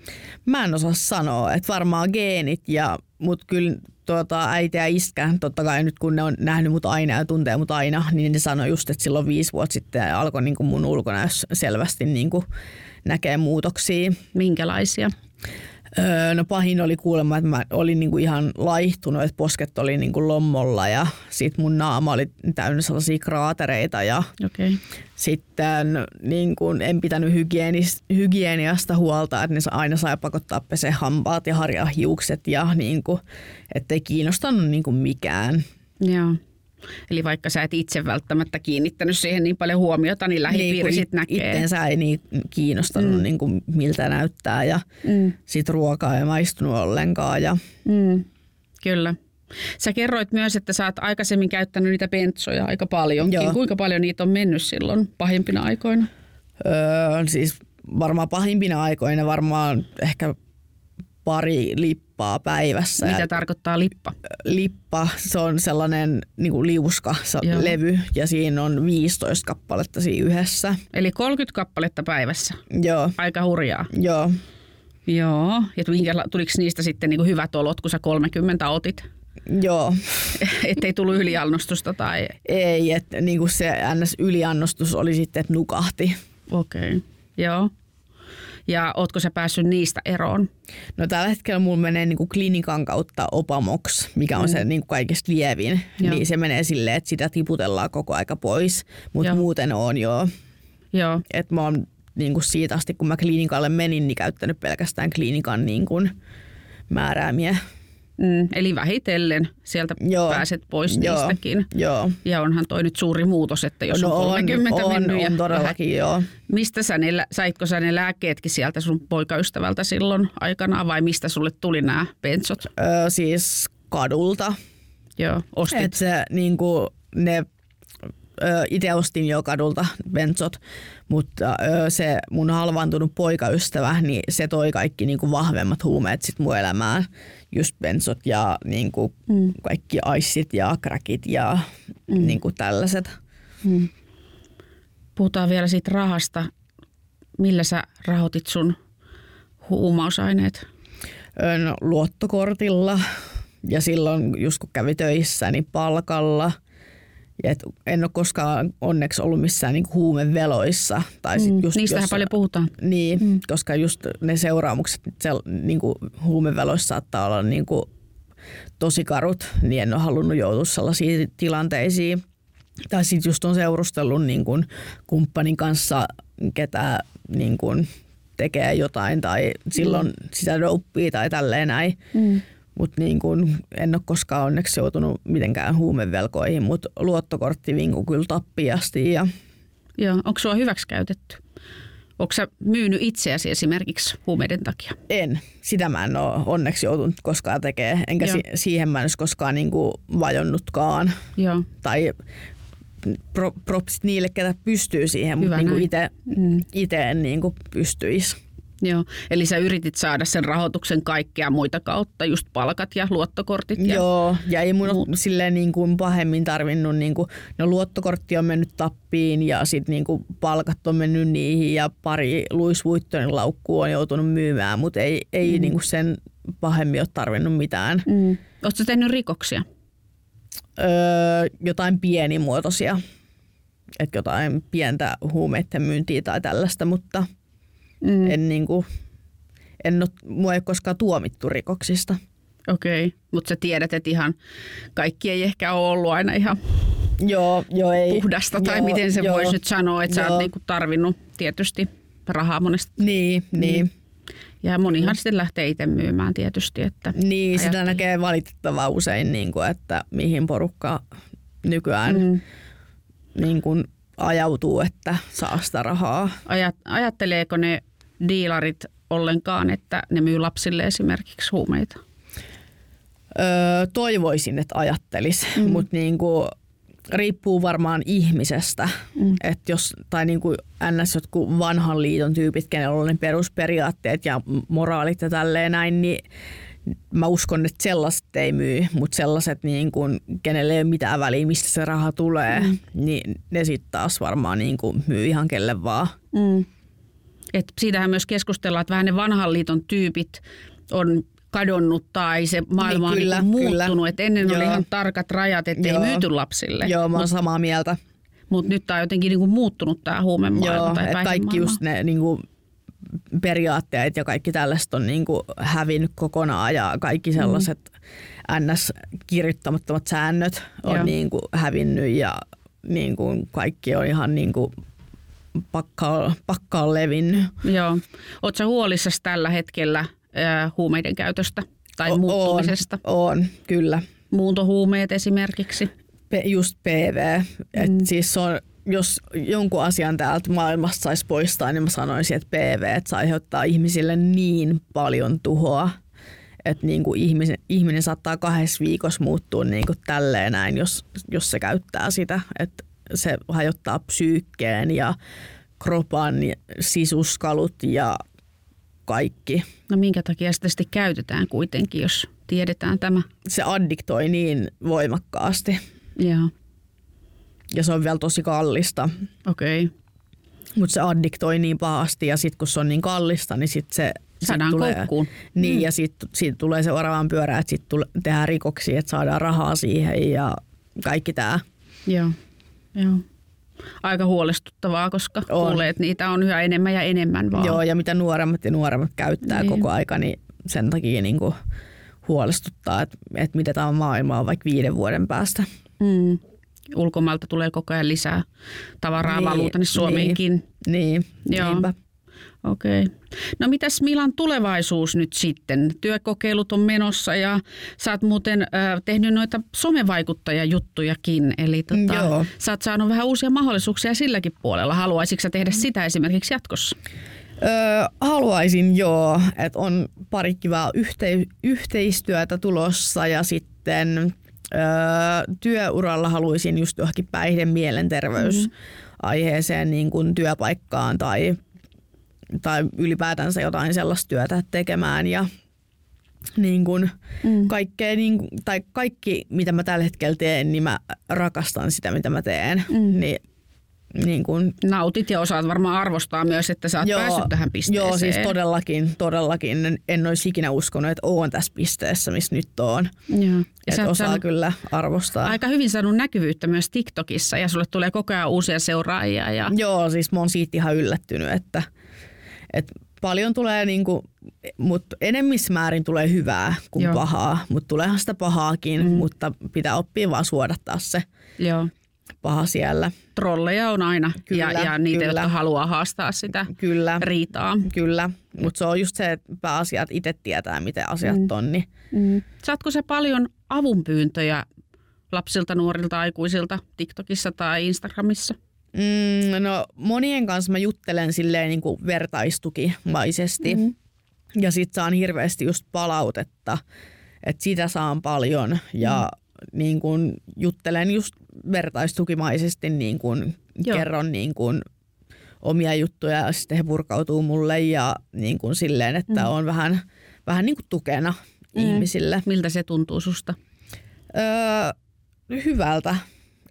Mä en osaa sanoa, että varmaan geenit, ja, mutta kyllä tuota, äiti ja iskä, totta kai nyt kun ne on nähnyt mut aina ja tuntee mut aina, niin ne sanoi just, että silloin viisi vuotta sitten alkoi niin kuin mun ulkonäössä selvästi niin kuin näkee muutoksia. Minkälaisia? Öö, no pahin oli kuulemma, että mä olin niinku ihan laihtunut, että posket oli niinku lommolla ja sit mun naama oli täynnä sellaisia kraatereita ja Okei. sitten niin kuin en pitänyt hygienis, hygieniasta huolta, että ne aina sai pakottaa pese hampaat ja harjaa hiukset ja niin kuin, ettei kiinnostanut niin kuin mikään. Joo. Eli vaikka sä et itse välttämättä kiinnittänyt siihen niin paljon huomiota, niin lähipiiri kun sit näkee. Itteensä ei niin kiinnostanut mm. niin kuin miltä näyttää ja Mm. sit ruokaa ei maistunut ollenkaan. Ja, Mm. Kyllä. Sä kerroit myös, että sä oot aikaisemmin käyttänyt niitä bentsoja aika paljonkin. Joo. Kuinka paljon niitä on mennyt silloin pahimpina aikoina? öö, siis varmaan pahimpina aikoina varmaan ehkä pari lippaa päivässä. Mitä ja tarkoittaa lippa? lippa, se on sellainen niin kuin liuska se Joo. levy ja siinä on 15 kappaletta siinä yhdessä. Eli 30 kappaletta päivässä. Joo, Aika hurjaa. joo. Joo. Ja tuliko niistä sitten niin hyvät olot, kun sä 30 otit? Joo, Ettei tullut yliannostusta tai... ei, että niin kuin se ns. yliannostus oli sitten, että nukahti. Okei. Okay. Joo. Ja ootko sä päässyt niistä eroon? No tällä hetkellä mulla menee niin kuin klinikan kautta Opamox, mikä on se niin kuin kaikista lievin. Joo. Niin se menee silleen, että sitä tiputellaan koko aika pois, mutta Joo. muuten on jo. Joo. Että mä oon niin kuin siitä asti, kun mä klinikalle menin, niin käyttänyt pelkästään klinikan niin kuin määräämiä. Mm, eli vähitellen sieltä Joo. pääset pois Joo. niistäkin. Joo. Ja onhan toi nyt suuri muutos, että jos no on 30 on, mennyt. on, ja on todellakin joo. Mistä sä ne, saitko sä ne lääkkeetkin sieltä sun poikaystävältä silloin aikanaan vai mistä sulle tuli nämä bensot? Ö, siis kadulta. Joo, ostit. Et se niinku, ne itse ostin jo kadulta bensot, mutta se mun halvaantunut poikaystävä, niin se toi kaikki niinku vahvemmat huumeet sit mun elämään. Just bensot ja niinku mm. kaikki aissit ja kräkit ja mm. niinku tällaiset. Puhutaan vielä siitä rahasta. Millä sä rahoitit sun huumausaineet? No, luottokortilla ja silloin just kun kävi töissä, niin palkalla. Ja et en ole koskaan onneksi ollut missään niinku huumeveloissa. Tai sit just Mm, Niistähän jos- paljon puhutaan. Niin, mm. koska just ne seuraamukset sel, niinku, huumeveloissa saattaa olla niinku, tosi karut, niin en ole halunnut joutua sellaisiin tilanteisiin. Tai sitten just on seurustellut niin kun, kumppanin kanssa, ketä niin kun, tekee jotain tai silloin mm. sitä dopea tai tälleen näin. Mm. Mutta niin kun, en ole koskaan onneksi joutunut mitenkään huumevelkoihin, mutta luottokortti vinku kyllä tappiasti ja Joo, onko sua hyväksi käytetty? Onko sä myynyt itseäsi esimerkiksi huumeiden takia? En. Sitä mä en ole onneksi joutunut koskaan tekemään, enkä Joo. si- siihen mä en olisi koskaan niinku vajonnutkaan. Joo. Tai pro- propsit niille, ketä pystyy siihen, mutta niinku ite, Mm. en niinku pystyisi. Joo. Eli sä yritit saada sen rahoituksen kaikkea muita kautta, just palkat ja luottokortit. Ja... Joo, ja ei mun Muut. silleen niinku pahemmin tarvinnut, niinku, no luottokortti on mennyt tappiin ja sitten niinku palkat on mennyt niihin ja pari Louis Vuittonin laukkua on joutunut myymään, mutta ei, ei niinku sen pahemmin ole tarvinnut mitään. Mm. Oletko tehnyt rikoksia? öö, jotain pienimuotoisia, että jotain pientä huumeiden myyntiä tai tällaista, mutta Mm. en niinku, en ole, mua ei ole koskaan tuomittu rikoksista. Okei, okay. mutta sä tiedät, että ihan kaikki ei ehkä ole ollut aina ihan Joo, joo ei. puhdasta, tai joo, miten se joo, voisi nyt sanoa, että sä joo. oot niinku tarvinnut tietysti rahaa monesta. Niin, niin. Ja monihan sitten lähtee itse myymään tietysti. Että Niin, sitä Ajattelin. näkee valitettavan usein, niin kuin, että mihin porukka nykyään mm. niin kuin ajautuu, että saa sitä rahaa. Ajat, ajatteleeko ne diilarit ollenkaan, että ne myy lapsille esimerkiksi huumeita? Öö, toivoisin, että ajattelis, mm. mutta niin kuin, riippuu varmaan ihmisestä. Mm. Että jos, tai niin kuin ns. jotkut vanhan liiton tyypit, kenellä on ne perusperiaatteet ja moraalit ja tälleen näin, niin mä uskon, että sellaiset ei myy, mutta sellaiset, niin kuin, kenelle ei ole mitään väliä, mistä se raha tulee, mm. niin ne sitten taas varmaan niin kuin myy ihan kelle vaan. Mm. Et siitähän myös keskustellaan, että vähän ne vanhan liiton tyypit on kadonnut tai se maailma Niin, on kyllä, niinku kyllä. muuttunut. Et ennen oli Joo. ihan tarkat rajat, että ei Joo. myyty lapsille. Joo, mä oon samaa mieltä. Mutta nyt tämä on jotenkin niinku muuttunut tämä huumemaailma Joo, tai kaikki just ne niinku periaatteet ja kaikki tällaiset on niin kuin hävinnyt kokonaan ja kaikki sellaiset mm. NS-kirjoittamattomat säännöt on Joo. niin kuin hävinnyt ja niin kuin kaikki on ihan niin kuin pakka, pakka on levinnyt. Joo. Oletko huolissasi tällä hetkellä äh, huumeiden käytöstä tai O- muuttumisesta? On, on, kyllä. Muuntohuumeet esimerkiksi? P- just PV. Et siis se on, jos jonkun asian täältä maailmasta saisi poistaa, niin mä sanoisin, että PV että se aiheuttaa ihmisille niin paljon tuhoa, että niin kuin ihminen, ihminen saattaa kahdessa viikossa muuttua niin kuin tälleen näin, jos, jos se käyttää sitä. Että se hajottaa psyykkeen ja kropan ja sisuskalut ja kaikki. No minkä takia sitä sitten käytetään kuitenkin, jos tiedetään tämä? Se addiktoi niin voimakkaasti Joo, ja se on vielä tosi kallista. okei. Okay. Mutta se addiktoi niin pahasti ja sitten kun se on niin kallista, niin sitten se sit Saadaan tulee, koukkuun. Niin, mm. ja sitten sit tulee se oravan pyörä, että sitten tehdään rikoksia, että saadaan rahaa siihen ja kaikki tämä. Joo, joo. Aika huolestuttavaa, koska On. kuulee, että niitä on yhä enemmän ja enemmän vaan. Joo, ja mitä nuoremmat ja nuoremmat käyttää Niin. niin. koko aika, niin sen takia niinku huolestuttaa, että, että mitä tämä maailma on vaikka viiden vuoden päästä. Mm. Ulkomailta tulee koko ajan lisää tavaraa niin, Niin, valuuta niin Suomeenkin. Niin, Joo. niinpä. Okei. No mitäs Milan tulevaisuus nyt sitten? Työkokeilut on menossa ja sä oot muuten äh, tehnyt noita somevaikuttajajuttujakin. Eli tota, Joo. sä oot saanut vähän uusia mahdollisuuksia silläkin puolella. Haluaisitko sä tehdä sitä esimerkiksi jatkossa? Öö, haluaisin joo, että on pari kivaa yhte- yhteistyötä tulossa ja sitten öö, työuralla haluaisin just johonkin päihde mielenterveysaiheeseen niin kuin työpaikkaan tai, tai ylipäätänsä jotain sellaista työtä tekemään ja niin kuin Mm. kaikkea, niin tai kaikki mitä mä tällä hetkellä teen, niin mä rakastan sitä mitä mä teen. Mm. Niin, niin kuin Nautit ja osaat varmaan arvostaa myös, että sä oot joo, päässyt tähän pisteeseen. Joo, siis todellakin, todellakin. En, en olisi ikinä uskonut, että oon tässä pisteessä, missä nyt oon. Joo. Ja oot osaa saanut kyllä arvostaa. aika hyvin saanut näkyvyyttä myös TikTokissa ja sulle tulee koko ajan uusia seuraajia. Ja... Joo, siis mä oon siitä ihan yllättynyt, että, että paljon tulee, niinku, mutta enemmissä määrin tulee hyvää kuin Joo. Pahaa. Mutta tuleehan sitä pahaakin, Mm. mutta pitää oppia vaan suodattaa se Joo. paha siellä. Trolleja on aina Kyllä, ja, ja niitä, kyllä. jotka haluaa haastaa sitä Kyllä, riitaa. kyllä. Mutta se on just se, että pääasiat itse tietää, miten asiat Mm. on. Niin Mm. Saatko sä paljon avunpyyntöjä lapsilta, nuorilta, aikuisilta TikTokissa tai Instagramissa? Mm, no monien kanssa mä juttelen silleen niin kuin vertaistukimaisesti. Mhm. Ja sit saan hirveästi just palautetta, että sitä saan paljon. Ja niin kuin juttelen just vertaistukimaisesti, niin kuin Joo. kerron niin kuin omia juttuja ja sitten he purkautuu mulle ja niin kuin silleen, että Mm. on vähän, vähän niin kuin tukena Mm. ihmisille. Miltä se tuntuu susta? Öö, hyvältä.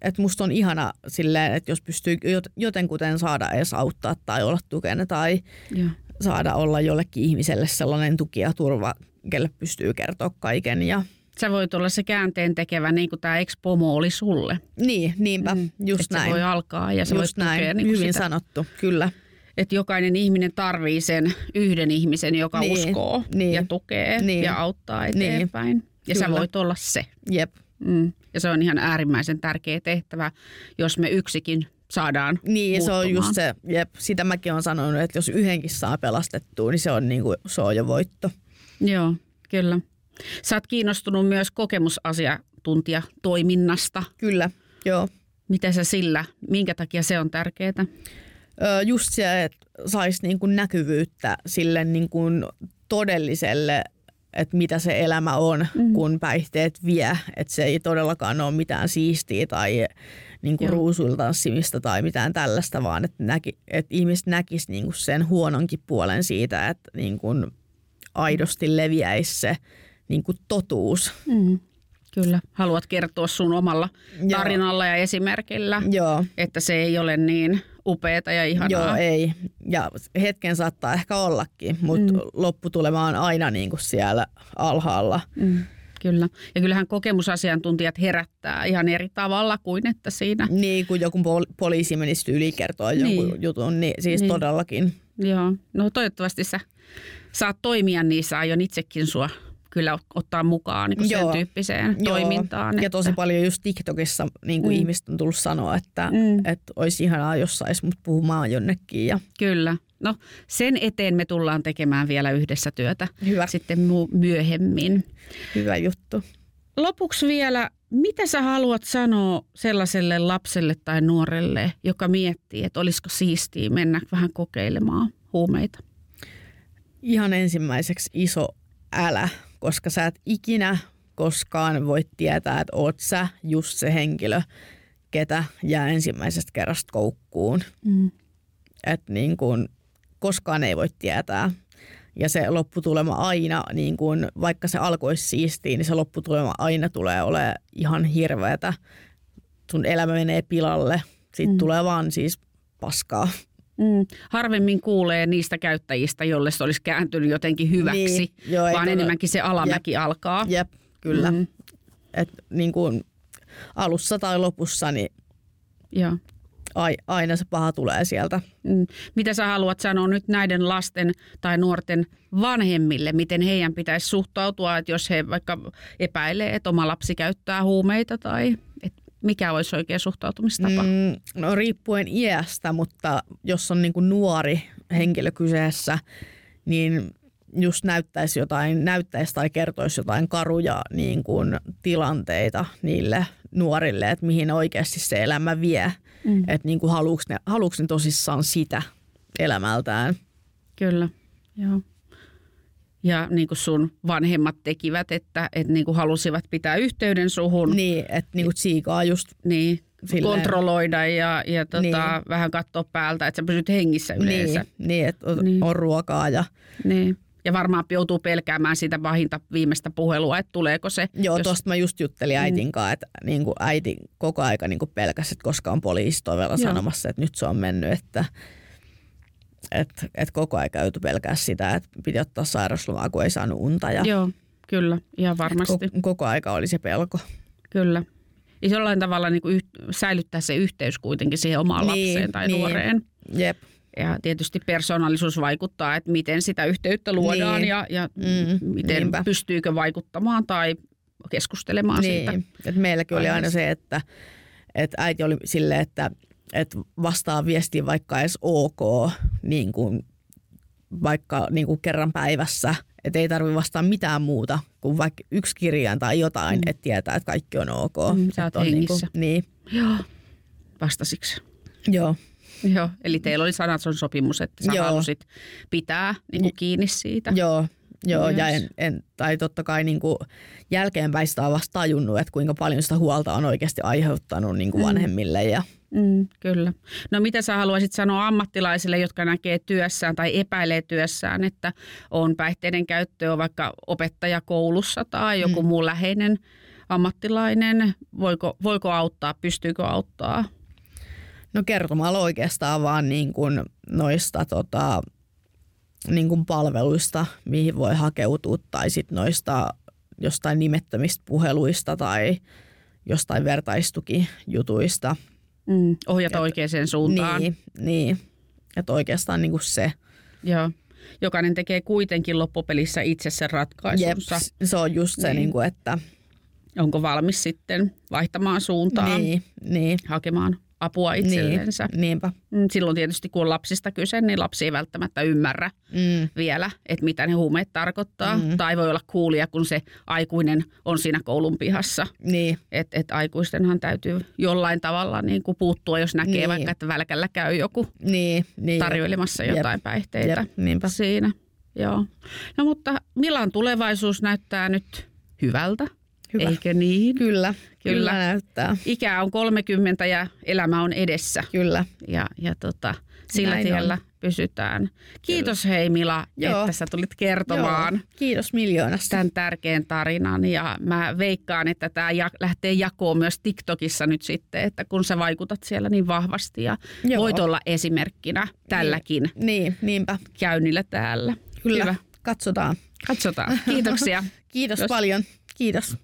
Että musta on ihana silleen, että jos pystyy jot- jotenkuten saada edes auttaa tai olla tukena tai Joo. saada olla jollekin ihmiselle sellainen tuki ja turva, kelle pystyy kertoa kaiken. Ja, Sä voit olla se käänteen tekevä, niin kuin tämä ex-pomo oli sulle. niin, niinpä, mm, just että näin. se voi alkaa ja sä just voit näin, tukea niin hyvin sitä. sanottu, kyllä. Että jokainen ihminen tarvii sen yhden ihmisen, joka Niin, uskoo niin, ja tukee niin, ja auttaa eteenpäin. Niin, ja sä kyllä. voit olla se. Jep. Mm. Ja se on ihan äärimmäisen tärkeä tehtävä, jos me yksikin saadaan Niin, se on muuttumaan. just se, jep, sitä mäkin olen sanonut, että jos yhdenkin saa pelastettua, niin se on, niinku, se on jo voitto. Joo, kyllä. Sä oot kiinnostunut myös kokemusasiantuntijatoiminnasta. Kyllä, joo. Miten sä sillä, minkä takia se on tärkeää? Ö, just se, että saisi niinku näkyvyyttä sille niinku todelliselle, että mitä se elämä on, mm. kun päihteet vie. Että se ei todellakaan ole mitään siistiä tai niinku Joo. ruusuilla tanssimista tai mitään tällaista, vaan että, näki, että ihmiset näkisivät niinku sen huononkin puolen siitä, että niinku aidosti leviäisi se niinku totuus. Mm. Kyllä. Haluat kertoa sun omalla Joo. tarinalla ja esimerkillä, Joo. että se ei ole niin upeata ja ihanaa. Joo, ei. Ja hetken saattaa ehkä ollakin, mutta Mm. lopputulema on aina niin kuin siellä alhaalla. Mm. kyllä. Ja kyllähän kokemusasiantuntijat herättää ihan eri tavalla kuin että siinä. Niin, kun joku pol- poliisi menisi yli kertoa Niin. jonkun jutun, niin siis Niin. todellakin. Joo, no toivottavasti sä saat toimia niissä, aion itsekin sua kyllä ottaa mukaan niin sen tyyppiseen Joo. toimintaan. Ja tosi paljon just TikTokissa niin kuin Mm. ihmiset on tullut sanoa, että, Mm. että olisi ihanaa, jos sais mut puhumaan jonnekin. Ja Kyllä. No sen eteen me tullaan tekemään vielä yhdessä työtä hyvä, sitten mu- myöhemmin. hyvä juttu. Lopuksi vielä, mitä sä haluat sanoa sellaiselle lapselle tai nuorelle, joka miettii, että olisiko siistiä mennä vähän kokeilemaan huumeita? Ihan ensimmäiseksi iso älä, koska sä et ikinä koskaan voi tietää, että oot sä just se henkilö, ketä jää ensimmäisestä kerrasta koukkuun. Mm. Että niin kuin koskaan ei voi tietää. Ja se lopputulema aina, niin kuin, vaikka se alkoisi siistiin, niin se lopputulema aina tulee olemaan ihan hirveätä. Sun elämä menee pilalle. Sitten Mm. mm. tulee vaan siis paskaa. Mm. Harvemmin kuulee niistä käyttäjistä, jolle se olisi kääntynyt jotenkin hyväksi, Niin, joo, vaan todella- enemmänkin se alamäki alkaa. Jep, kyllä. Mm. Et niin kuin alussa tai lopussa, niin Joo. ai- aina se paha tulee sieltä. Mm. Mitä sä haluat sanoa nyt näiden lasten tai nuorten vanhemmille, miten heidän pitäisi suhtautua, että jos he vaikka epäilee, että oma lapsi käyttää huumeita tai mikä olisi oikea suhtautumistapa? Mm. No riippuen iästä, mutta jos on niin kuin nuori henkilö kyseessä, niin just näyttäisi jotain, näyttäisi tai kertoisi jotain karuja niin kuin tilanteita niille nuorille, että mihin oikeasti se elämä vie. Mm. Että niin kuin haluuks ne, haluuks ne tosissaan sitä elämältään. Kyllä, joo. Ja niin kuin sun vanhemmat tekivät, että, että niin kuin halusivat pitää yhteyden suhun, Niin, että niin kuin tsiikaa just niin, Silleen. kontrolloida ja, ja tota, Niin. vähän katsoa päältä, että sä pysyt hengissä yleensä. niin, niin että on, Niin. on ruokaa ja Niin. Ja varmaan joutuu pelkäämään sitä pahinta viimeistä puhelua, että tuleeko se. Joo, jos- tuosta mä just juttelin äitin kanssa, että niin kuin äiti koko aika niin kuin pelkäsi, että koska on poliisi sanomassa, että nyt se on mennyt, että et, et koko aika joutui pelkää sitä, että piti ottaa sairauslomaa, kun ei saanut unta ja Joo, kyllä, ihan varmasti. koko, koko aika oli se pelko. Kyllä. Ja jollain tavalla niin kuin yh, säilyttää se yhteys kuitenkin siihen omaan Niin, lapseen tai niin. nuoreen. Jep, Ja tietysti persoonallisuus vaikuttaa, että miten sitä yhteyttä luodaan Niin. ja, ja Mm, miten niinpä. pystyykö vaikuttamaan tai keskustelemaan siitä. niin. Et meilläkin oli aina se, että, että äiti oli silleen, että, että vastaa viestiin vaikka edes ok, niin kuin, vaikka niin kuin kerran päivässä, että ei tarvitse vastaa mitään muuta kuin vaikka yksi kirjain tai jotain, mm. että tietää, että kaikki on ok. Mm, sä oot on. Niin, kuin, Joo. Vastasiksi. niin, joo, Joo, eli teillä oli sanaton sopimus, että sä Joo. halusit pitää niin kuin kiinni siitä. joo, joo ja en, en, tai totta kai niin kuin jälkeenpäin sitä on vasta tajunnut, että kuinka paljon sitä huolta on oikeasti aiheuttanut niin kuin Mm. vanhemmille ja Mm, kyllä. No mitä sä haluaisit sanoa ammattilaisille, jotka näkee työssään tai epäilee työssään, että on päihteiden käyttöä vaikka opettaja koulussa tai joku Mm. muu läheinen ammattilainen? Voiko, voiko auttaa, pystyykö auttaa? No kertomalla oikeastaan vaan niin kuin noista tota, niin kuin palveluista, mihin voi hakeutua, tai sitten noista jostain nimettömistä puheluista tai jostain vertaistukijutuista. Mm, ohjata Et- oikeaan suuntaan. Niin, niin. Että oikeastaan niin kuin se. Joo. Jokainen tekee kuitenkin loppupelissä itse sen ratkaisunsa. se on just se, Niin. niin. kuin, että Onko valmis sitten vaihtamaan suuntaan, niin, niin, hakemaan apua itsellensä. niin, niinpä. Mm, Silloin tietysti kun on lapsista kyse, niin lapsi ei välttämättä ymmärrä Mm, vielä, että mitä ne huumeet tarkoittaa. Mm. Tai voi olla kuulija, kun se aikuinen on siinä koulun pihassa. niin, Että et aikuistenhan täytyy jollain tavalla niin kuin puuttua, jos näkee Niin. vaikka, että välkällä käy joku niin, niin. tarjoilemassa Jep. jotain päihteitä Jep, niinpä. siinä. Joo. No mutta Milan tulevaisuus näyttää nyt hyvältä, Hyvä. eikö niin? Kyllä, kyllä, Kyllä. näyttää. Ikä on 30 ja elämä on edessä. Kyllä. ja, ja tota, sillä Näin tiellä pysytään. Kiitos hei Mila, Joo. että sä tulit kertomaan Joo, kiitos miljoonasta. tämän tärkeän tarinan ja mä veikkaan, että tämä ja, lähtee jakoon myös TikTokissa nyt sitten, että kun sä vaikutat siellä niin vahvasti ja Joo. voit olla esimerkkinä tälläkin Niin, niinpä. käynnillä täällä. Kyllä. Hyvä. Katsotaan. Katsotaan. Kiitoksia. Kiitos Kiitos. paljon. Kiitos.